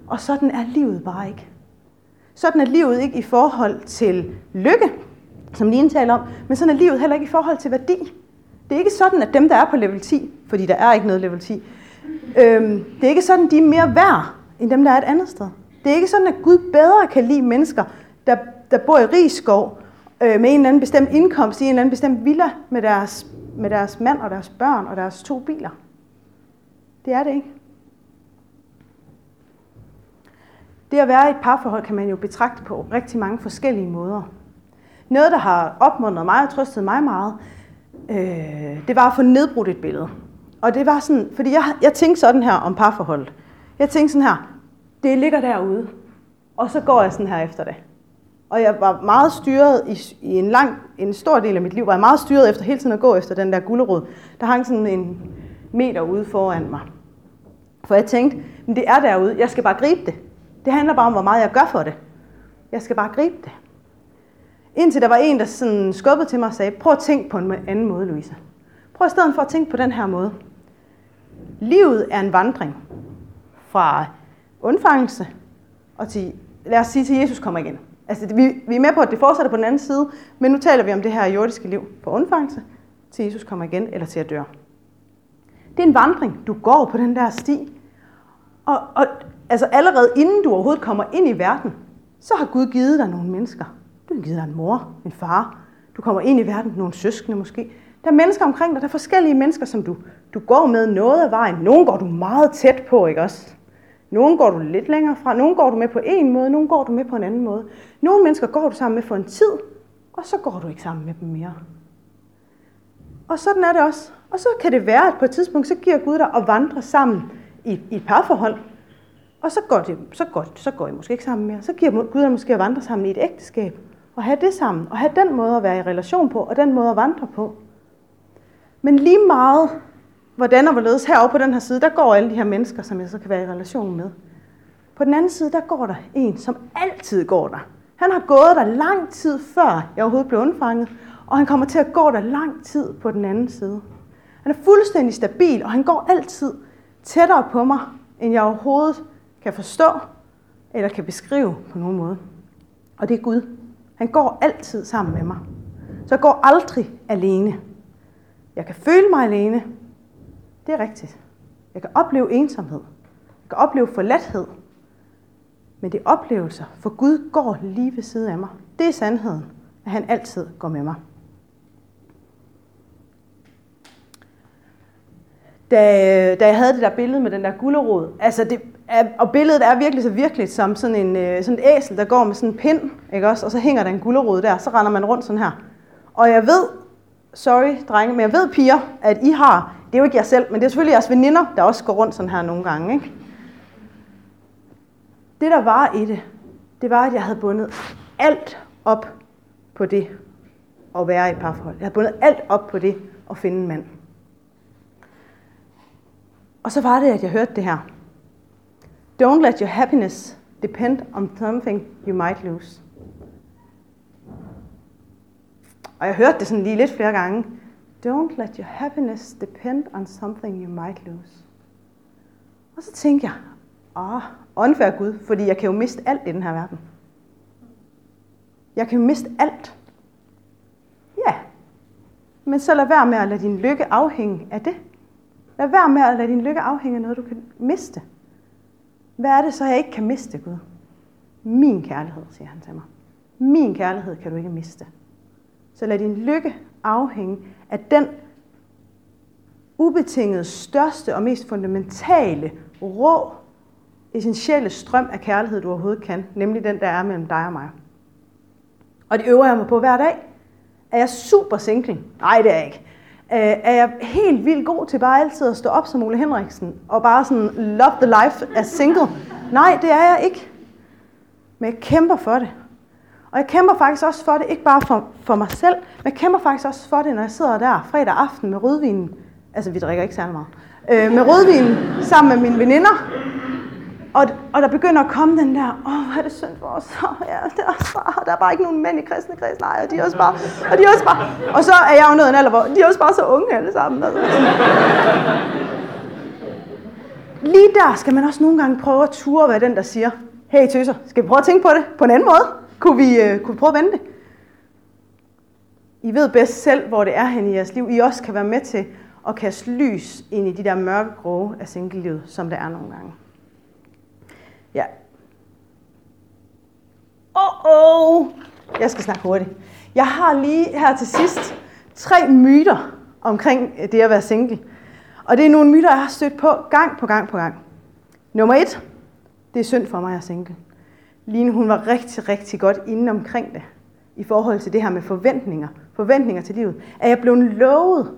Og sådan er livet bare ikke. Sådan er livet ikke i forhold til lykke, som Line taler om, men sådan er livet heller ikke i forhold til værdi. Det er ikke sådan, at dem, der er på level 10, fordi der er ikke noget level 10, øhm, det er ikke sådan, de er mere værd, end dem, der er et andet sted. Det er ikke sådan, at Gud bedre kan lide mennesker, der, der bor i Rigskov, øh, med en eller anden bestemt indkomst i en eller anden bestemt villa med deres med deres mand og deres børn og deres to biler. Det er det ikke. Det at være i et parforhold kan man jo betragte på rigtig mange forskellige måder. Noget, der har opmuntret mig og trøstet mig meget, øh, det var at få nedbrudt et billede. Og det var sådan, fordi jeg, jeg tænkte sådan her om parforholdet. Jeg tænkte sådan her, det ligger derude, og så går jeg sådan her efter det. Og jeg var meget styret i, i en lang, en stor del af mit liv, var jeg meget styret efter hele tiden at gå efter den der gullerod. Der hang sådan en meter ude foran mig. For jeg tænkte, men det er derude, jeg skal bare gribe det. Det handler bare om, hvor meget jeg gør for det. Jeg skal bare gribe det. Indtil der var en, der sådan skubbede til mig og sagde, prøv at tænke på en anden måde, Louise. Prøv i stedet for at tænke på den her måde. Livet er en vandring fra undfangelse og til, lad os sige, til Jesus kommer igen. Altså, vi, vi er med på, at det fortsætter på den anden side, men nu taler vi om det her jordiske liv på undfangelse, til Jesus kommer igen, eller til at dø. Det er en vandring. Du går på den der sti. Og, og altså allerede inden du overhovedet kommer ind i verden, så har Gud givet dig nogle mennesker. Du har givet dig en mor, en far. Du kommer ind i verden, nogle søskende måske. Der er mennesker omkring dig, der er forskellige mennesker, som du, du går med noget af vejen. Nogle går du meget tæt på, ikke også? Nogle går du lidt længere fra, nogle går du med på en måde, nogle går du med på en anden måde. Nogle mennesker går du sammen med for en tid, og så går du ikke sammen med dem mere. Og sådan er det også. Og så kan det være, at på et tidspunkt, så giver Gud dig at vandre sammen i, i et parforhold. Og så går, det, så, går, så går I måske ikke sammen mere. Så giver Gud dig måske at vandre sammen i et ægteskab. Og have det sammen. Og have den måde at være i relation på, og den måde at vandre på. Men lige meget, hvordan og hvorledes herovre på den her side, der går alle de her mennesker, som jeg så kan være i relation med. På den anden side, der går der en, som altid går der. Han har gået der lang tid før jeg overhovedet blev undfanget, og han kommer til at gå der lang tid på den anden side. Han er fuldstændig stabil, og han går altid tættere på mig, end jeg overhovedet kan forstå eller kan beskrive på nogen måde. Og det er Gud. Han går altid sammen med mig. Så jeg går aldrig alene. Jeg kan føle mig alene. Det er rigtigt. Jeg kan opleve ensomhed. Jeg kan opleve forladthed. Men det er oplevelser, for Gud går lige ved siden af mig. Det er sandheden, at han altid går med mig. Da, da jeg havde det der billede med den der gullerod, altså det, og billedet er virkelig så virkeligt som sådan en øh, sådan et æsel, der går med sådan en pind, ikke også? og så hænger der en gullerod der, så render man rundt sådan her. Og jeg ved, sorry drenge, men jeg ved piger, at I har, det er jo ikke jer selv, men det er selvfølgelig jeres veninder, der også går rundt sådan her nogle gange. Ikke? Det der var i det, det var, at jeg havde bundet alt op på det at være i et parforhold. Jeg havde bundet alt op på det at finde en mand. Og så var det, at jeg hørte det her. Don't let your happiness depend on something you might lose. Og jeg hørte det sådan lige lidt flere gange. Don't let your happiness depend on something you might lose. Og så tænkte jeg, åh, åndfærd Gud, fordi jeg kan jo miste alt i den her verden. Jeg kan jo miste alt. Ja, men så lad være med at lade din lykke afhænge af det. Lad være med at lade din lykke afhænge af noget, du kan miste. Hvad er det så, jeg ikke kan miste, Gud? Min kærlighed, siger han til mig. Min kærlighed kan du ikke miste. Så lad din lykke afhænge at den ubetinget største og mest fundamentale, rå, essentielle strøm af kærlighed, du overhovedet kan, nemlig den, der er mellem dig og mig. Og det øver jeg mig på hver dag. Er jeg super single? Nej, det er jeg ikke. Øh, er jeg helt vildt god til bare altid at stå op som Ole Henriksen og bare sådan love the life as single? Nej, det er jeg ikke. Men jeg kæmper for det. Og jeg kæmper faktisk også for det, ikke bare for, for mig selv, men jeg kæmper faktisk også for det, når jeg sidder der fredag aften med rødvinen. Altså, vi drikker ikke særlig meget. Øh, med rødvinen sammen med mine veninder. Og, og der begynder at komme den der, åh, oh, hvor er det synd for os. Oh, ja, der, er bare, der er bare ikke nogen mænd i kristne kreds. Nej, og de er også bare, og de er også bare, og så er jeg jo nået en alder, hvor de er også bare så unge alle sammen. Altså. Lige der skal man også nogle gange prøve at ture være den, der siger, hey tøser, skal vi prøve at tænke på det på en anden måde? Kunne vi, øh, kunne vi prøve at vente det? I ved bedst selv, hvor det er hen i jeres liv. I også kan være med til at kaste lys ind i de der mørke grove af singellivet, som det er nogle gange. Ja. Åh, oh, oh. Jeg skal snakke hurtigt. Jeg har lige her til sidst tre myter omkring øh, det at være single. Og det er nogle myter, jeg har stødt på gang på gang på gang. Nummer et, det er synd for mig at være single. Line, hun var rigtig, rigtig godt inde omkring det, i forhold til det her med forventninger. Forventninger til livet. Er jeg blevet lovet,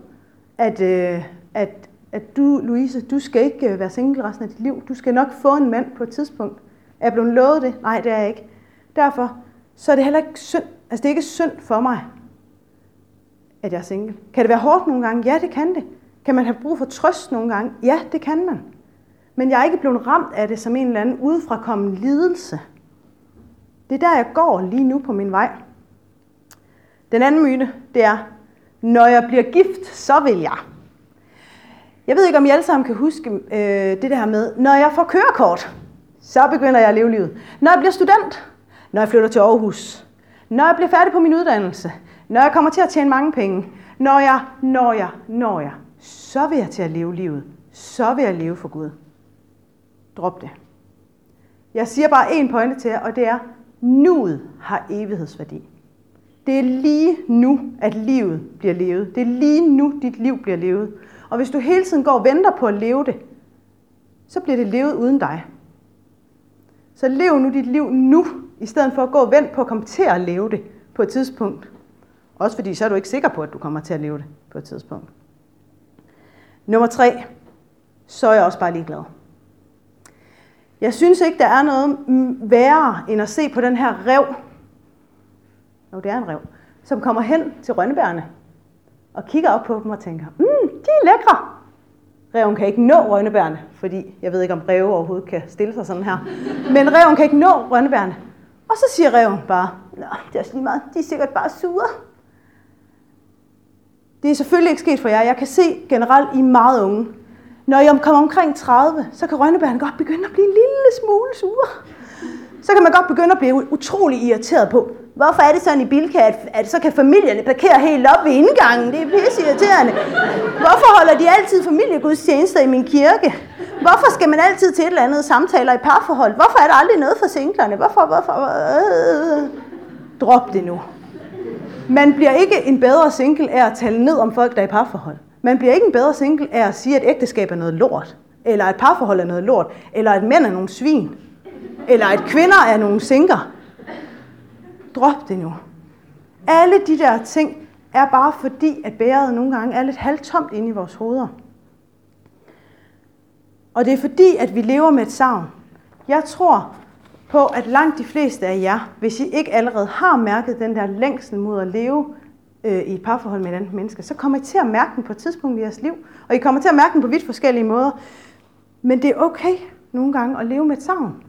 at, øh, at, at du, Louise, du skal ikke øh, være single resten af dit liv. Du skal nok få en mand på et tidspunkt. Er jeg blevet lovet det? Nej, det er jeg ikke. Derfor så er det heller ikke synd. Altså, det er ikke synd for mig, at jeg er single. Kan det være hårdt nogle gange? Ja, det kan det. Kan man have brug for trøst nogle gange? Ja, det kan man. Men jeg er ikke blevet ramt af det som en eller anden udefrakommende lidelse. Det er der, jeg går lige nu på min vej. Den anden myte, det er, når jeg bliver gift, så vil jeg. Jeg ved ikke, om I alle sammen kan huske øh, det der med, når jeg får kørekort, så begynder jeg at leve livet. Når jeg bliver student, når jeg flytter til Aarhus, når jeg bliver færdig på min uddannelse, når jeg kommer til at tjene mange penge, når jeg, når jeg, når jeg, så vil jeg til at leve livet. Så vil jeg leve for Gud. Drop det. Jeg siger bare en pointe til jer, og det er, nuet har evighedsværdi. Det er lige nu, at livet bliver levet. Det er lige nu, dit liv bliver levet. Og hvis du hele tiden går og venter på at leve det, så bliver det levet uden dig. Så lev nu dit liv nu, i stedet for at gå og vente på at komme til at leve det på et tidspunkt. Også fordi så er du ikke sikker på, at du kommer til at leve det på et tidspunkt. Nummer tre, så er jeg også bare ligeglad. Jeg synes ikke, der er noget værre end at se på den her rev. Jo, det er en rev. Som kommer hen til rønnebærene og kigger op på dem og tænker, mm, de er lækre. Reven kan ikke nå rønnebærene, fordi jeg ved ikke, om ræve overhovedet kan stille sig sådan her. Men reven kan ikke nå rønnebærene. Og så siger reven bare, Nå, det er også lige meget, de er sikkert bare sure. Det er selvfølgelig ikke sket for jer. Jeg kan se generelt, I er meget unge. Når jeg kommer omkring 30, så kan rønnebærne godt begynde at blive en lille smule sure. Så kan man godt begynde at blive utrolig irriteret på, hvorfor er det sådan i Bilka, at, at så kan familierne parkere helt op ved indgangen? Det er pisse irriterende. Hvorfor holder de altid familiegudstjenester i min kirke? Hvorfor skal man altid til et eller andet samtaler i parforhold? Hvorfor er der aldrig noget for singlerne? Hvorfor, hvorfor? Øh, drop det nu. Man bliver ikke en bedre single af at tale ned om folk, der er i parforhold. Man bliver ikke en bedre single af at sige, at ægteskab er noget lort. Eller at parforhold er noget lort. Eller at mænd er nogle svin. Eller at kvinder er nogle sinker. Drop det nu. Alle de der ting er bare fordi, at bæret nogle gange er lidt halvtomt inde i vores hoveder. Og det er fordi, at vi lever med et savn. Jeg tror på, at langt de fleste af jer, hvis I ikke allerede har mærket den der længsel mod at leve øh, i et parforhold med et andet menneske, så kommer I til at mærke den på et tidspunkt i jeres liv. Og I kommer til at mærke den på vidt forskellige måder. Men det er okay nogle gange at leve med et savn.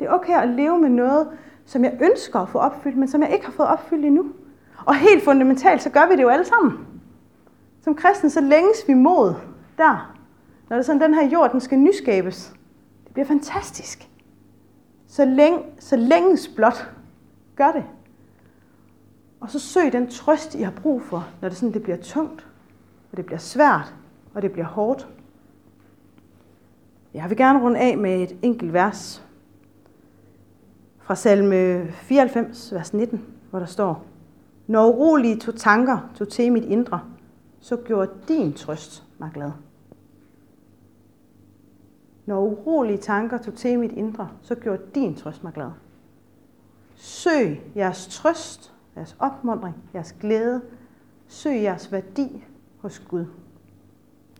Det er okay at leve med noget, som jeg ønsker at få opfyldt, men som jeg ikke har fået opfyldt endnu. Og helt fundamentalt, så gør vi det jo alle sammen. Som kristen, så længes vi mod der, når det er sådan, den her jord, den skal nyskabes. Det bliver fantastisk. Så, længe, så længes blot. Gør det. Og så søg den trøst, I har brug for, når det, sådan, det bliver tungt, og det bliver svært, og det bliver hårdt. Jeg vil gerne runde af med et enkelt vers fra salme 94, vers 19, hvor der står, Når urolige tog tanker tog til mit indre, så gjorde din trøst mig glad. Når urolige tanker tog til mit indre, så gjorde din trøst mig glad. Søg jeres trøst, jeres opmundring, jeres glæde. Søg jeres værdi hos Gud.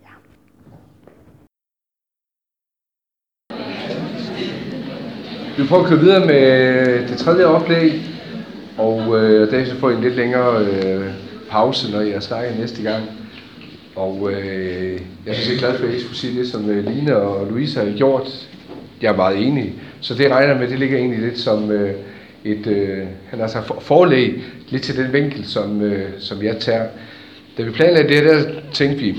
Ja. Vi prøver at køre videre med det tredje oplæg, og øh, der så får I en lidt længere øh, pause, når jeg snakker næste gang. Og øh, jeg er glad for, at I skulle sige det, som øh, Line og Louise har gjort. Jeg er meget enig. Så det regner med, det ligger egentlig lidt som øh, et øh, han har sagt, forlæg, lidt til den vinkel, som, øh, som jeg tager. Da vi planlagde det, der tænkte vi,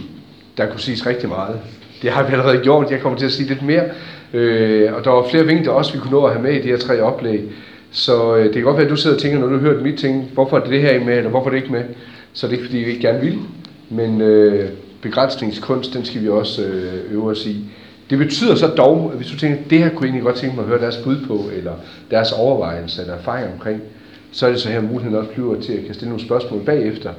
der kunne siges rigtig meget. Det har vi allerede gjort. Jeg kommer til at sige lidt mere. Øh, og der var flere vinkler også, vi kunne nå at have med i de her tre oplæg. Så øh, det kan godt være, at du sidder og tænker, når du har hørt mit ting, hvorfor er det det her med, eller hvorfor er det ikke med? Så det er ikke, fordi vi ikke gerne vil. Men øh, begrænsningskunst, den skal vi også øh, øve os i. Det betyder så dog, at hvis du tænker, det her kunne jeg egentlig godt tænke mig at høre deres bud på, eller deres overvejelse eller erfaring omkring, så er det så her muligheden også bliver til at kan stille nogle spørgsmål bagefter.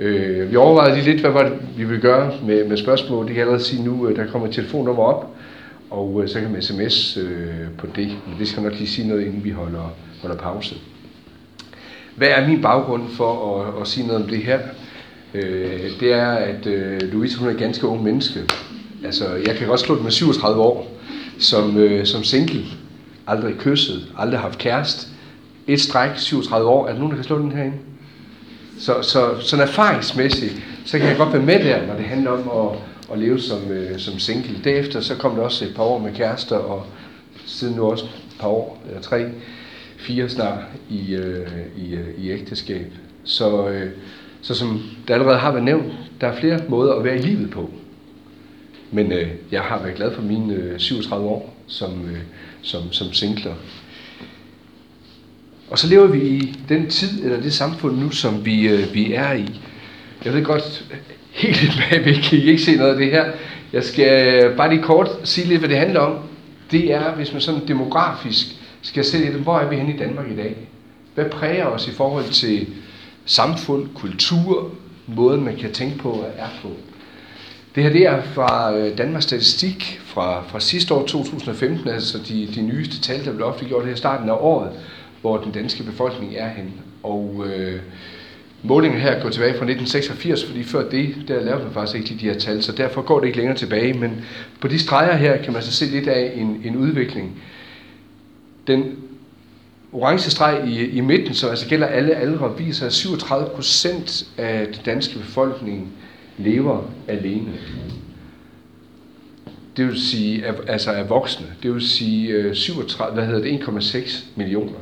Øh, vi overvejede lige lidt, hvad var det, vi ville gøre med, med spørgsmål. Det kan jeg allerede sige nu, øh, der kommer et telefonnummer op, og øh, så kan man sms øh, på det. Men det skal nok lige sige noget, inden vi holder, holder pause. Hvad er min baggrund for at, at sige noget om det her? Øh, det er, at øh, Louise hun er et ganske ung menneske. Altså, jeg kan godt slå det med 37 år, som, øh, som single. Aldrig kysset, aldrig haft kæreste. Et stræk, 37 år. Er der nogen, der kan slå den herinde? Så, så sådan erfaringsmæssigt, så kan jeg godt være med der, når det handler om at, at leve som, øh, som single. Derefter så kom der også et par år med kærester, og siden nu også et par år, eller tre, fire snart, i, øh, i, øh, i ægteskab. Så, øh, så som det allerede har været nævnt, der er flere måder at være i livet på. Men øh, jeg har været glad for mine øh, 37 år som, øh, som, som singler. Og så lever vi i den tid, eller det samfund nu, som vi, øh, vi er i. Jeg ved godt, helt bagved kan I ikke se noget af det her. Jeg skal bare lige kort sige lidt, hvad det handler om. Det er, hvis man sådan demografisk skal se lidt, hvor er vi henne i Danmark i dag? Hvad præger os i forhold til samfund, kultur, måden man kan tænke på og er på? Det her det er fra øh, Danmarks Statistik fra, fra sidste år 2015, altså de, de nyeste tal, der blev offentliggjort her i starten af året, hvor den danske befolkning er hen. Og øh, målingen her går tilbage fra 1986, fordi før det, der lavede man faktisk ikke de her tal, så derfor går det ikke længere tilbage. Men på de streger her kan man så se lidt af en, en udvikling. Den orange streg i, i midten, som altså gælder alle aldre, viser, at 37 procent af den danske befolkning lever alene. Det vil sige, altså er voksne. Det vil sige øh, 37, hvad hedder det, 1,6 millioner.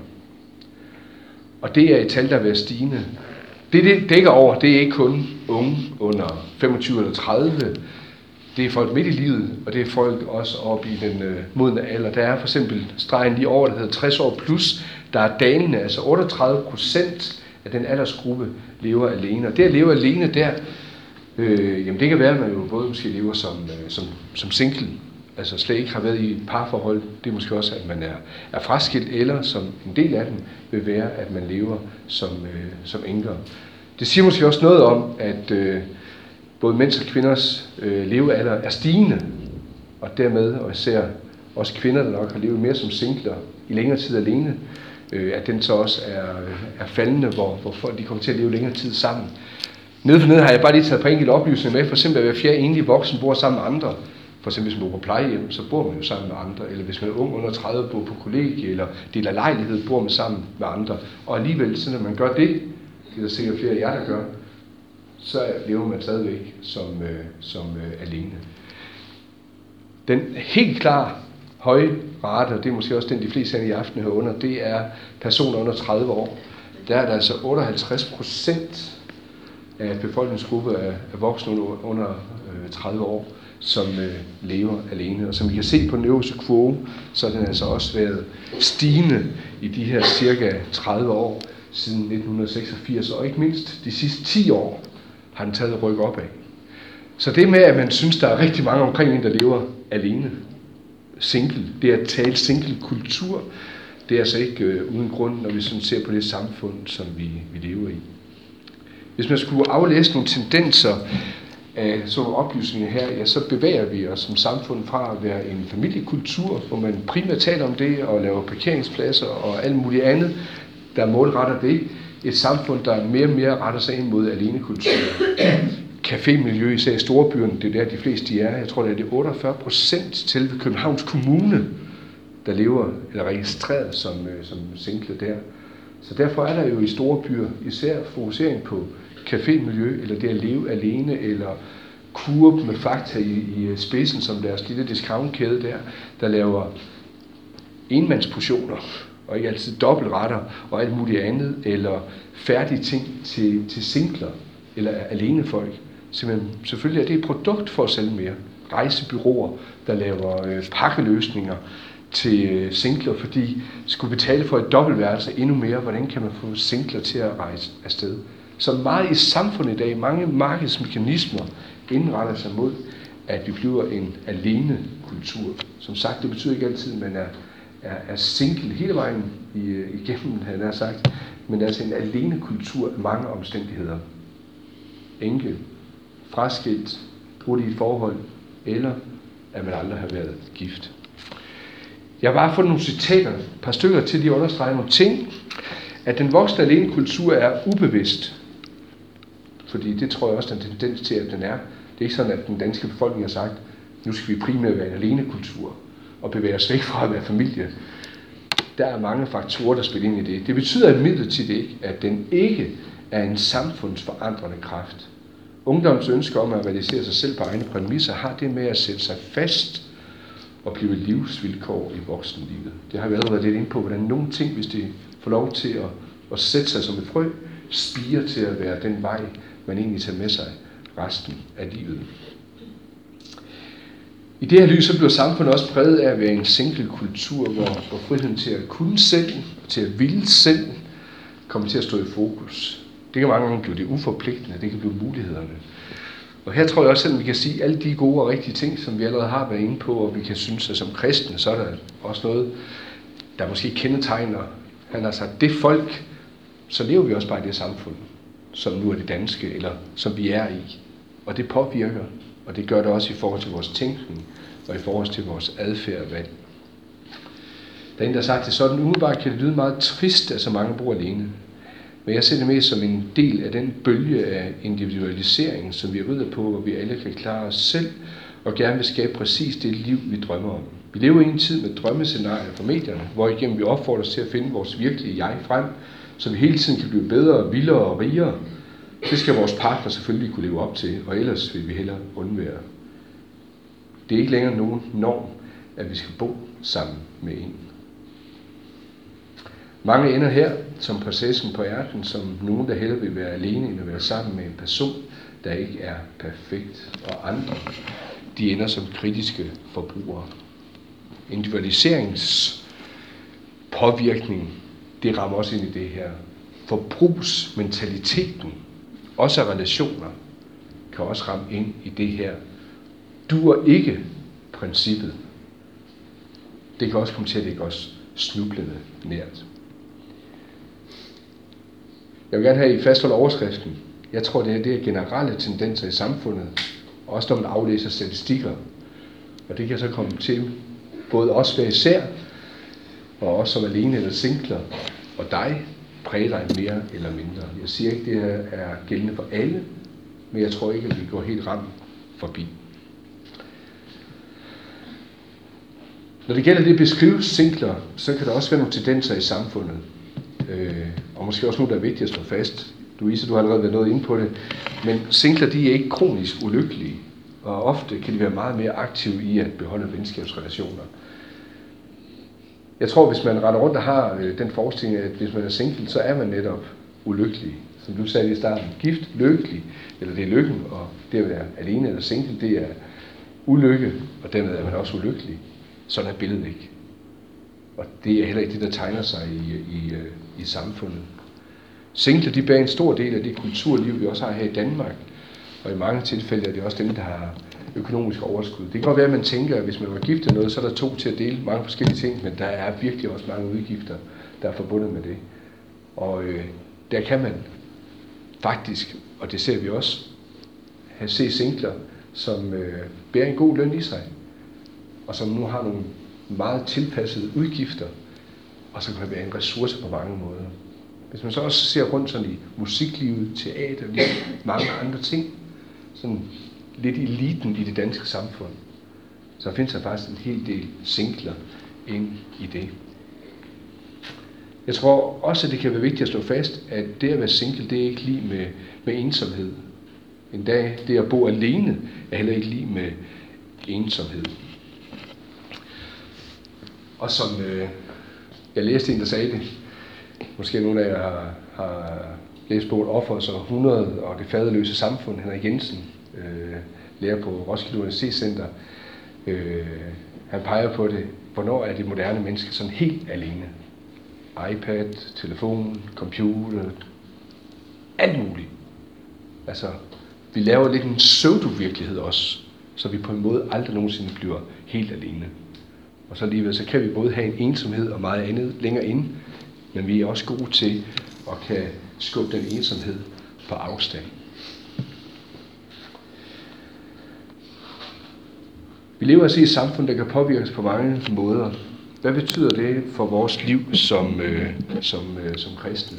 Og det er et tal, der vil stigende. Det, det dækker over, det er ikke kun unge under 25 eller 30. Det er folk midt i livet, og det er folk også oppe i den øh, modne alder. Der er for eksempel stregen lige over, der hedder 60 år plus. Der er dalende, altså 38 procent af den aldersgruppe lever alene. Og det at leve alene der, øh, jamen det kan være, at man jo både måske lever som, øh, som, som single, altså slet ikke har været i et parforhold, det er måske også, at man er, er fraskilt, eller som en del af dem vil være, at man lever som, øh, som enker. Det siger måske også noget om, at øh, både mænds og kvinders øh, levealder er stigende, og dermed og især også kvinder, der nok har levet mere som singler i længere tid alene, øh, at den så også er, er faldende, hvor, hvor folk de kommer til at leve længere tid sammen. Nede for nede har jeg bare lige taget på enkelte oplysninger med, for eksempel at hver fjerde enlig voksen bor sammen med andre. For eksempel hvis man bor på plejehjem, så bor man jo sammen med andre. Eller hvis man er ung under 30 bor på kollegie, eller deler lejlighed, bor man sammen med andre. Og alligevel, så når man gør det, det er der sikkert flere af jer, der gør, så lever man stadigvæk som, øh, som øh, alene. Den helt klar høje rate, og det er måske også den, de fleste af i aften hører under, det er personer under 30 år. Der er der altså 58 procent af befolkningsgruppe af, af voksne under, under øh, 30 år, som øh, lever alene. Og som vi kan se på den øverste kurve, så har den altså også været stigende i de her cirka 30 år siden 1986, og ikke mindst de sidste 10 år har den taget ryk op af. Så det med, at man synes, der er rigtig mange omkring en, der lever alene, single, det er at tale single-kultur, det er altså ikke øh, uden grund, når vi sådan ser på det samfund, som vi, vi lever i. Hvis man skulle aflæse nogle tendenser øh, af sådan nogle oplysninger her, ja, så bevæger vi os som samfund fra at være en familiekultur, hvor man primært taler om det og laver parkeringspladser og alt muligt andet, der målretter det. Et samfund, der mere og mere retter sig ind mod alenekultur. Cafémiljø, især i storbyerne, det er der de fleste de er. Jeg tror, det er det 48 procent til ved Københavns Kommune, der lever eller registreret som, øh, som single der. Så derfor er der jo i store byer især fokusering på cafémiljø, eller det at leve alene, eller Coop med Fakta i, i øh, spidsen, som deres lille discountkæde der, der laver enmandsportioner, og ikke altid dobbeltretter og alt muligt andet, eller færdige ting til, til singler, eller alene folk. Simpelthen, selvfølgelig er det et produkt for at sælge mere. Rejsebyråer, der laver øh, pakkeløsninger til øh, singler, fordi skulle betale for et dobbeltværelse endnu mere, hvordan kan man få singler til at rejse afsted? Så meget i samfundet i dag, mange markedsmekanismer indretter sig mod, at vi bliver en alene kultur. Som sagt, det betyder ikke altid, at man er, er, er single hele vejen i, øh, igennem, han har sagt, men altså en alene kultur af mange omstændigheder. enke, fraskilt, brudt i et forhold, eller at man aldrig har været gift. Jeg har bare fået nogle citater, et par stykker til, de understreger nogle ting, at den voksne alene kultur er ubevidst. Fordi det tror jeg også, der er en tendens til, at den er. Det er ikke sådan, at den danske befolkning har sagt, nu skal vi primært være en alene kultur og bevæge os væk fra at være familie. Der er mange faktorer, der spiller ind i det. Det betyder imidlertid ikke, at den ikke er en samfundsforandrende kraft. Ungdoms ønske om at realisere sig selv på egne præmisser har det med at sætte sig fast og blive livsvilkår i voksenlivet. Det har vi allerede været lidt inde på, hvordan nogle ting, hvis de får lov til at, at sætte sig som et frø, spiger til at være den vej, man egentlig tager med sig resten af livet. I det her lys så bliver samfundet også præget af at være en single kultur, hvor, hvor friheden til at kunne selv, og til at ville selv, kommer til at stå i fokus. Det kan mange gange blive det uforpligtende, det kan blive mulighederne. Og her tror jeg også, at vi kan sige alle de gode og rigtige ting, som vi allerede har været inde på, og vi kan synes, at som kristne, så er der også noget, der måske kendetegner, han har sagt, det folk, så lever vi også bare i det samfund, som nu er det danske, eller som vi er i. Og det påvirker, og det gør det også i forhold til vores tænkning, og i forhold til vores adfærd og valg. Der er en, der har sagt det sådan, umiddelbart kan det lyde meget trist, at så mange bor alene. Men jeg ser det mest som en del af den bølge af individualisering, som vi rider på, hvor vi alle kan klare os selv og gerne vil skabe præcis det liv, vi drømmer om. Vi lever i en tid med drømmescenarier fra medierne, hvor igennem vi opfordres til at finde vores virkelige jeg frem, så vi hele tiden kan blive bedre, vildere og rigere. Det skal vores partner selvfølgelig kunne leve op til, og ellers vil vi hellere undvære. Det er ikke længere nogen norm, at vi skal bo sammen med en. Mange ender her som prinsessen på ærten, som nogen, der hellere vil være alene, end at være sammen med en person, der ikke er perfekt. Og andre, de ender som kritiske forbrugere. Individualiserings påvirkning, det rammer også ind i det her. Forbrugsmentaliteten, også af relationer, kan også ramme ind i det her. Du er ikke princippet. Det kan også komme til at ligge os snublende nært. Jeg vil gerne have, at I fastholder overskriften. Jeg tror, det er, det er generelle tendenser i samfundet, også når man aflæser statistikker. Og det kan så komme til både os hver især, og os som alene eller singler, og dig præger dig mere eller mindre. Jeg siger ikke, det her er gældende for alle, men jeg tror ikke, at vi går helt ramt forbi. Når det gælder det beskrives singler, så kan der også være nogle tendenser i samfundet. Øh, og måske også nogle, der er vigtigt at slå fast. Louise, du har allerede været noget inde på det. Men singler, de er ikke kronisk ulykkelige. Og ofte kan de være meget mere aktive i at beholde venskabsrelationer. Jeg tror, hvis man render rundt og har øh, den forestilling, at hvis man er single, så er man netop ulykkelig. Som du sagde i starten, gift, lykkelig, eller det er lykken, og det at være alene eller single, det er ulykke, og dermed er man også ulykkelig. Sådan er billedet ikke. Og det er heller ikke det, der tegner sig i, i, øh, i samfundet. Singler, de bærer en stor del af det kulturliv, vi også har her i Danmark. Og i mange tilfælde er det også dem, der har økonomisk overskud. Det kan godt være, at man tænker, at hvis man var gift eller noget, så er der to til at dele mange forskellige ting, men der er virkelig også mange udgifter, der er forbundet med det. Og øh, der kan man faktisk, og det ser vi også, have se singler, som øh, bærer en god løn i sig, og som nu har nogle meget tilpassede udgifter, og så kan det være en ressource på mange måder. Hvis man så også ser rundt sådan i musiklivet, teaterlivet, mange andre ting, sådan lidt eliten i det danske samfund, så findes der faktisk en hel del singler ind i det. Jeg tror også, at det kan være vigtigt at slå fast, at det at være single, det er ikke lige med, med ensomhed. En dag, det at bo alene, er heller ikke lige med ensomhed. Og som øh, jeg læste en, der sagde det, måske nogle af jer har, har læst bogen Offers og 100 og det faderløse samfund, Henrik Jensen, øh, lærer på Roskilde Universitetscenter. Øh, han peger på det, hvornår er det moderne menneske sådan helt alene? iPad, telefon, computer, alt muligt. Altså, vi laver lidt en pseudo-virkelighed også, så vi på en måde aldrig nogensinde bliver helt alene. Og så alligevel, så kan vi både have en ensomhed og meget andet længere inde, men vi er også gode til at kan skubbe den ensomhed på afstand. Vi lever altså i et samfund, der kan påvirkes på mange måder. Hvad betyder det for vores liv som, øh, som, øh, som kristne?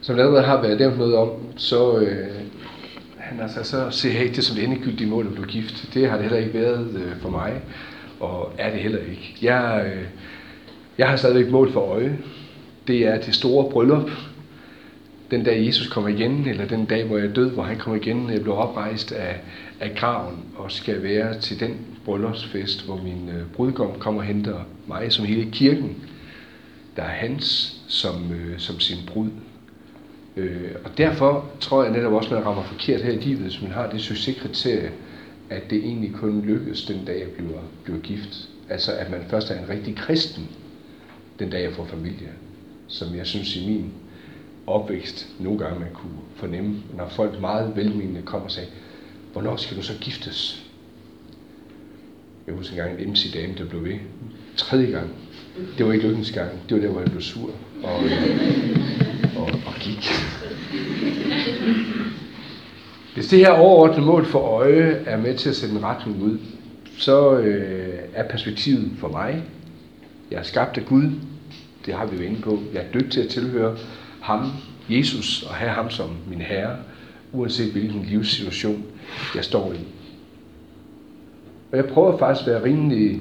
Som der allerede har været nævnt noget om, så, øh, han altså, så ser jeg ikke det som det endegyldige mål at blive gift. Det har det heller ikke været øh, for mig, og er det heller ikke. Jeg, øh, jeg har stadigvæk mål for øje. Det er det store bryllup, den dag Jesus kommer igen, eller den dag, hvor jeg er død, hvor han kommer igen, jeg bliver oprejst af, af graven, og skal være til den bryllupsfest, hvor min øh, brudgom kommer og henter mig som hele kirken, der er hans som, øh, som sin brud. Øh, og derfor tror jeg netop også, at man rammer forkert her i livet, hvis man har det succeskriterie, at det egentlig kun lykkes den dag, jeg bliver, bliver gift. Altså at man først er en rigtig kristen, den dag jeg får familie. Som jeg synes i min opvækst nogle gange man kunne fornemme, når folk meget velmenende kom og sagde, hvornår skal du så giftes? Jeg husker engang en MC-dame, der blev ved. Tredje gang. Det var ikke lykkens gang. Det var der, hvor jeg blev sur og, øh, og, og gik. Hvis det her overordnede mål for øje er med til at sætte en retning ud, så øh, er perspektivet for mig, jeg er skabt af Gud, det har vi jo inde på, jeg er dødt til at tilhøre ham, Jesus, og have ham som min herre, uanset hvilken livssituation jeg står i. Og jeg prøver faktisk at være rimelig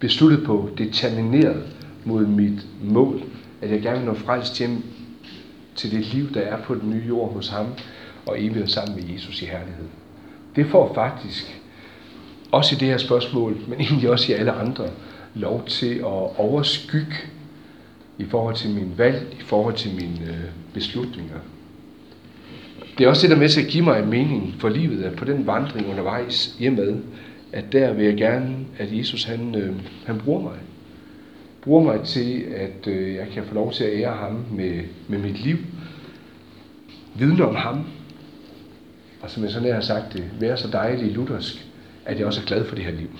besluttet på, determineret mod mit mål, at jeg gerne vil nå frelst hjem til det liv, der er på den nye jord hos ham, og evigt sammen med Jesus i herlighed. Det får faktisk, også i det her spørgsmål, men egentlig også i alle andre, lov til at overskygge i forhold til min valg, i forhold til mine øh, beslutninger. Det er også det, der med til at give mig en mening for livet, at på den vandring undervejs hjemad, at der vil jeg gerne, at Jesus han, øh, han bruger mig. Bruger mig til, at øh, jeg kan få lov til at ære ham med, med mit liv. Vidne om ham. Og som jeg sådan har sagt øh, det, være så dejlig luthersk, at jeg også er glad for det her liv.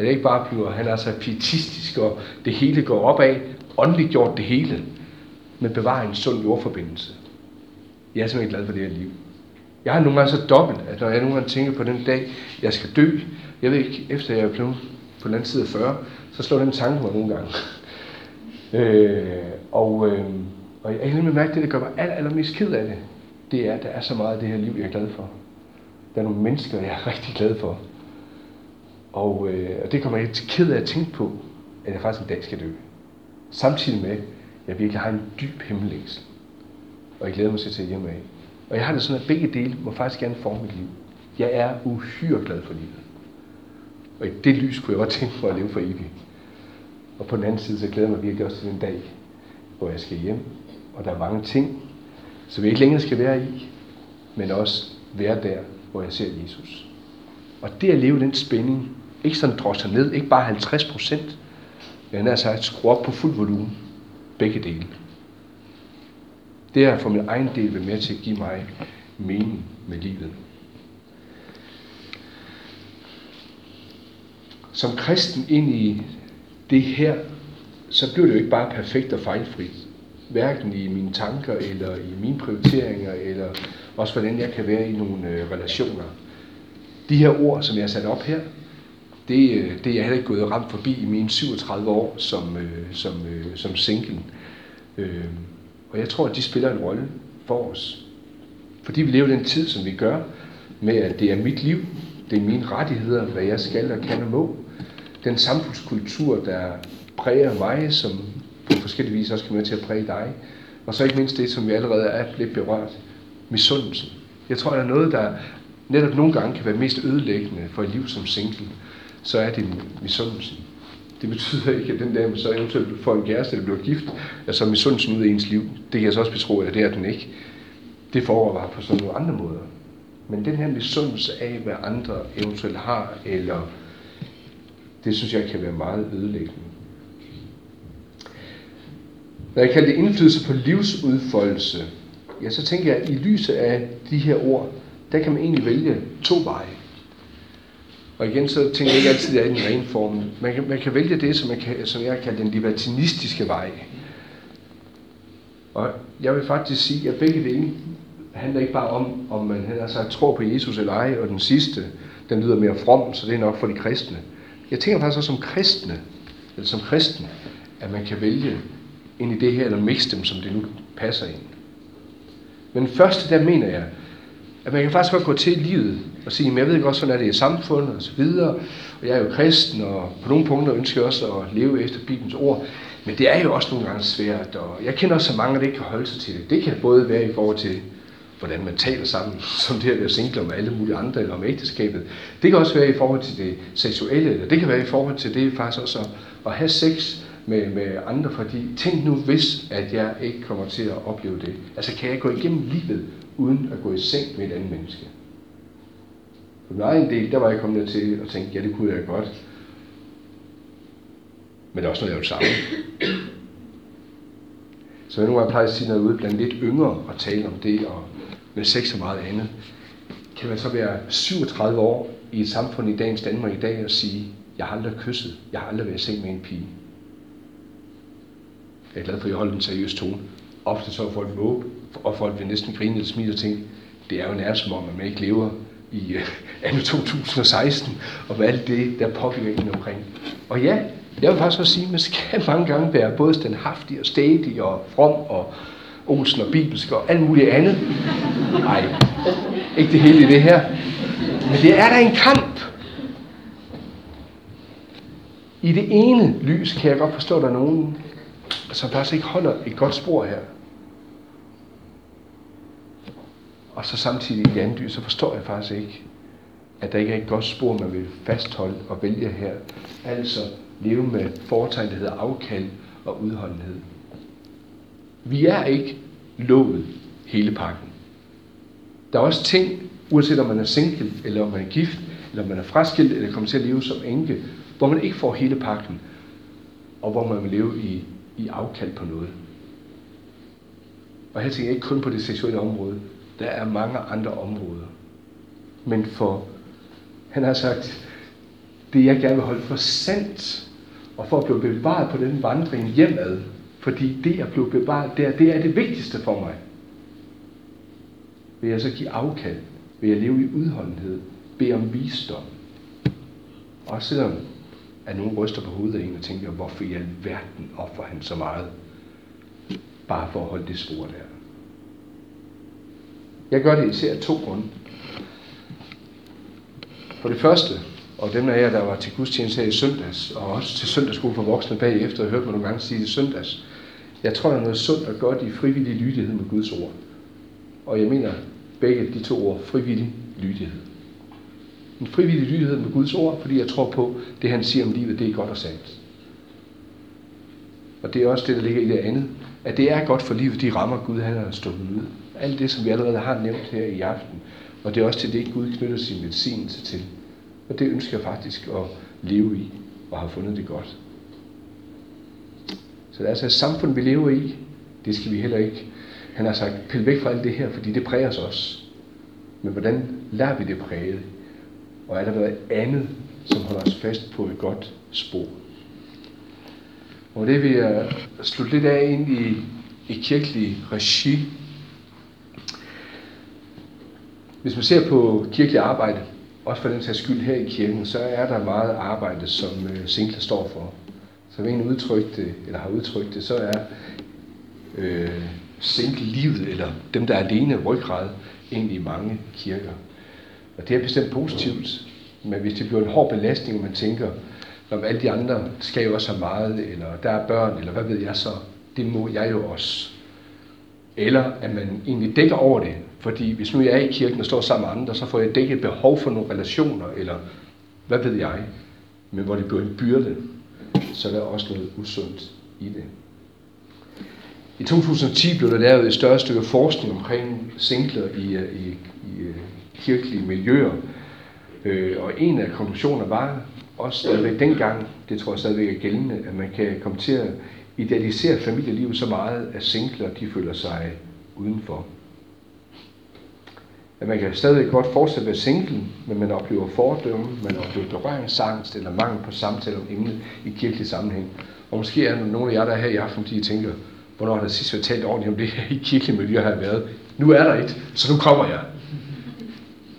At jeg ikke bare bliver, han er så pietistisk, og det hele går opad, åndeligt gjort det hele, men bevarer en sund jordforbindelse. Jeg er simpelthen glad for det her liv. Jeg har nogle gange så dobbelt, at når jeg nogle gange tænker på den dag, jeg skal dø, jeg ved ikke, efter jeg er blevet på den anden side af 40, så slår den tanke mig nogle gange. øh, og, øh, og jeg har mærke, det, der gør mig aller, allermest ked af det, det er, at der er så meget af det her liv, jeg er glad for. Der er nogle mennesker, jeg er rigtig glad for. Og, øh, og det kommer jeg til ked af at tænke på, at jeg faktisk en dag skal dø. Samtidig med, at jeg virkelig har en dyb himmellængsel. Og jeg glæder mig til at tage hjem af. Og jeg har det sådan, at begge dele må faktisk gerne forme mit liv. Jeg er uhyre glad for livet. Og i det lys kunne jeg godt tænke mig at leve for evigt. Og på den anden side, så glæder jeg mig virkelig også til den dag, hvor jeg skal hjem. Og der er mange ting, som jeg ikke længere skal være i, men også være der, hvor jeg ser Jesus. Og det at leve den spænding, ikke sådan drosser ned, ikke bare 50 procent, men altså at skrue op på fuld volumen, begge dele. Det er for min egen del været med til at give mig mening med livet. Som kristen ind i det her, så bliver det jo ikke bare perfekt og fejlfrit. Hverken i mine tanker, eller i mine prioriteringer, eller også hvordan jeg kan være i nogle øh, relationer. De her ord, som jeg har sat op her, det, øh, det er jeg heller ikke gået ramt forbi i mine 37 år som, øh, som, øh, som single. Øh, og jeg tror, at de spiller en rolle for os. Fordi vi lever den tid, som vi gør, med at det er mit liv, det er mine rettigheder, hvad jeg skal og kan og må. Den samfundskultur, der præger mig, som på forskellige vis også kan være til at præge dig. Og så ikke mindst det, som vi allerede er lidt berørt, misundelsen. Jeg tror, der er noget, der netop nogle gange kan være mest ødelæggende for et liv som single, så er det misundelsen. Det betyder ikke, at den der, man så eventuelt får en kæreste eller bliver gift, er så misundelsen ud af ens liv. Det kan jeg så også betro, at det er den ikke. Det foregår bare på sådan nogle andre måder. Men den her misundelse af, hvad andre eventuelt har, eller det synes jeg kan være meget ødelæggende. Når jeg kalder det indflydelse på livsudfoldelse, ja, så tænker jeg, at i lyset af de her ord, der kan man egentlig vælge to veje. Og igen, så tænker jeg ikke altid, at det er i den rene form. Man kan, man kan vælge det, som, man kan, som jeg kalder den libertinistiske vej. Og jeg vil faktisk sige, at begge dele handler ikke bare om, om man altså, tror på Jesus eller ej, og den sidste, den lyder mere from, så det er nok for de kristne. Jeg tænker faktisk også som kristne, eller som kristen, at man kan vælge ind i det her, eller mixe dem, som det nu passer ind. Men første der mener jeg, at man kan faktisk godt gå til livet og sige, jeg ved godt, sådan er det i samfundet og så videre, og jeg er jo kristen, og på nogle punkter ønsker jeg også at leve efter Bibelens ord, men det er jo også nogle gange svært, og jeg kender også så mange, der ikke kan holde sig til det. Det kan både være i forhold til, hvordan man taler sammen, som det at være single med alle mulige andre, eller om ægteskabet. Det kan også være i forhold til det seksuelle, eller det kan være i forhold til det faktisk også at, at have sex med, med andre, fordi tænk nu hvis, at jeg ikke kommer til at opleve det. Altså kan jeg gå igennem livet, uden at gå i seng med et andet menneske? For min egen del, der var jeg kommet til at tænke, ja det kunne jeg godt. Men det er også noget, jeg vil savne. Så jeg nogle gange plejer at sige, når jeg er ude blandt lidt yngre og tale om det, og med sex og meget andet, kan man så være 37 år i et samfund i dagens Danmark i dag og sige, jeg har aldrig kysset, jeg har aldrig været i seng med en pige. Jeg er glad for, at jeg holdt en seriøs tone. Ofte så er folk måb, og folk vil næsten grine eller smile og tænke, det er jo nærmest som om, at man ikke lever i øh, anno 2016, og med alt det, der påvirker en omkring. Og ja, jeg vil faktisk også sige, at man skal mange gange være både standhaftig og stædig og from og Olsen og bibelsk og alt muligt andet. Nej, ikke det hele i det her. Men det er der en kamp. I det ene lys kan jeg godt forstå, at der er nogen, som faktisk ikke holder et godt spor her. Og så samtidig i det andet lys, så forstår jeg faktisk ikke, at der ikke er et godt spor, man vil fastholde og vælge her. Altså leve med foretegn, der hedder afkald og udholdenhed. Vi er ikke lovet hele pakken. Der er også ting, uanset om man er single, eller om man er gift, eller om man er fraskilt, eller kommer til at leve som enke, hvor man ikke får hele pakken, og hvor man vil leve i, i afkald på noget. Og her tænker jeg ikke kun på det seksuelle område. Der er mange andre områder. Men for, han har sagt, det jeg gerne vil holde for sandt, og for at blive bevaret på den vandring hjemad, fordi det at blive bevaret der, det er det vigtigste for mig. Vil jeg så give afkald? Vil jeg leve i udholdenhed? Bede om visdom? Også selvom at nogen ryster på hovedet af en og tænker, hvorfor i alverden offer han så meget? Bare for at holde det spor der. Jeg gør det især af to grunde. For det første, og dem af jer, der var til gudstjeneste her i søndags, og også til søndagsskole for voksne bagefter, og hørte mig nogle gange sige det søndags. Jeg tror, der er noget sundt og godt i frivillig lydighed med Guds ord. Og jeg mener begge de to ord, frivillig lydighed. En frivillig lydighed med Guds ord, fordi jeg tror på, det han siger om livet, det er godt og sandt. Og det er også det, der ligger i det andet, at det er godt for livet, de rammer Gud, han har stået ud. Alt det, som vi allerede har nævnt her i aften. Og det er også til det, Gud knytter sin velsignelse til. Og det ønsker jeg faktisk at leve i, og har fundet det godt. Så det er altså et samfund, vi lever i. Det skal vi heller ikke. Han har sagt, pille væk fra alt det her, fordi det præger os også. Men hvordan lærer vi det præge? Og er der noget andet, som holder os fast på et godt spor? Og det vil jeg slutte lidt af ind i, i kirkelig regi. Hvis man ser på kirkelig arbejde, også for den sags skyld her i kirken, så er der meget arbejde, som øh, står for. Som en udtrykte, øh, eller har udtrykt det, så er øh, single-livet, eller dem, der er alene ryggrad, egentlig mange kirker. Og det er bestemt positivt, men hvis det bliver en hård belastning, og man tænker, når alle de andre skal jo også have meget, eller der er børn, eller hvad ved jeg så, det må jeg jo også. Eller at man egentlig dækker over det, fordi hvis nu jeg er i kirken og står sammen med andre, så får jeg dækket behov for nogle relationer, eller hvad ved jeg, men hvor det bliver en byrde, så er der også noget usundt i det. I 2010 blev der lavet et større stykke forskning omkring singler i, øh, i, i øh, kirkelige miljøer. Øh, og en af konklusionerne var også stadigvæk dengang, det tror jeg stadigvæk er gældende, at man kan komme til at idealisere familielivet så meget, at singler de føler sig udenfor at man kan stadig godt fortsætte være single, men man oplever fordømme, man oplever berøringsangst eller mangel på samtale om emnet i kirkelig sammenhæng. Og måske er der nogle af jer, der er her i aften, de tænker, hvornår har der sidst været talt ordentligt om det her i kirkelig miljø, har jeg været nu er der et, så nu kommer jeg.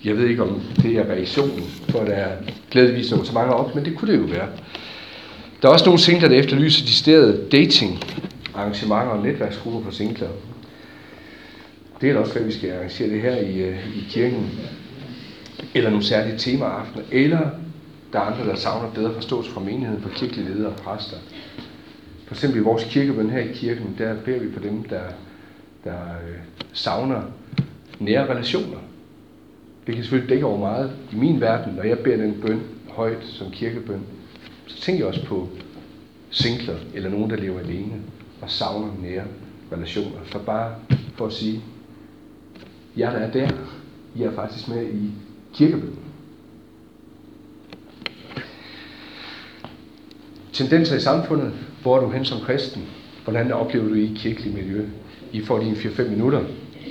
Jeg ved ikke, om det er reaktionen, for der er glædeligvis nogle så mange op, men det kunne det jo være. Der er også nogle singler, der efterlyser de steder dating arrangementer og netværksgrupper for singler. Det er da også, hvad vi skal arrangere det her i, øh, i kirken. Eller nogle særlige temaaftener. Eller der er andre, der savner bedre forståelse fra menigheden, for kirkelige ledere og præster. For eksempel i vores kirkebøn her i kirken, der beder vi på dem, der, der øh, savner nære relationer. Det kan selvfølgelig dække over meget i min verden, når jeg beder den bøn højt som kirkebøn. Så tænker jeg også på singler eller nogen, der lever alene og savner nære relationer. Så bare for at sige, jer der er der, I er faktisk med i kirkebønnen. Tendenser i samfundet, hvor er du hen som kristen? Hvordan oplever du i kirkeligt miljø? I får lige 4-5 minutter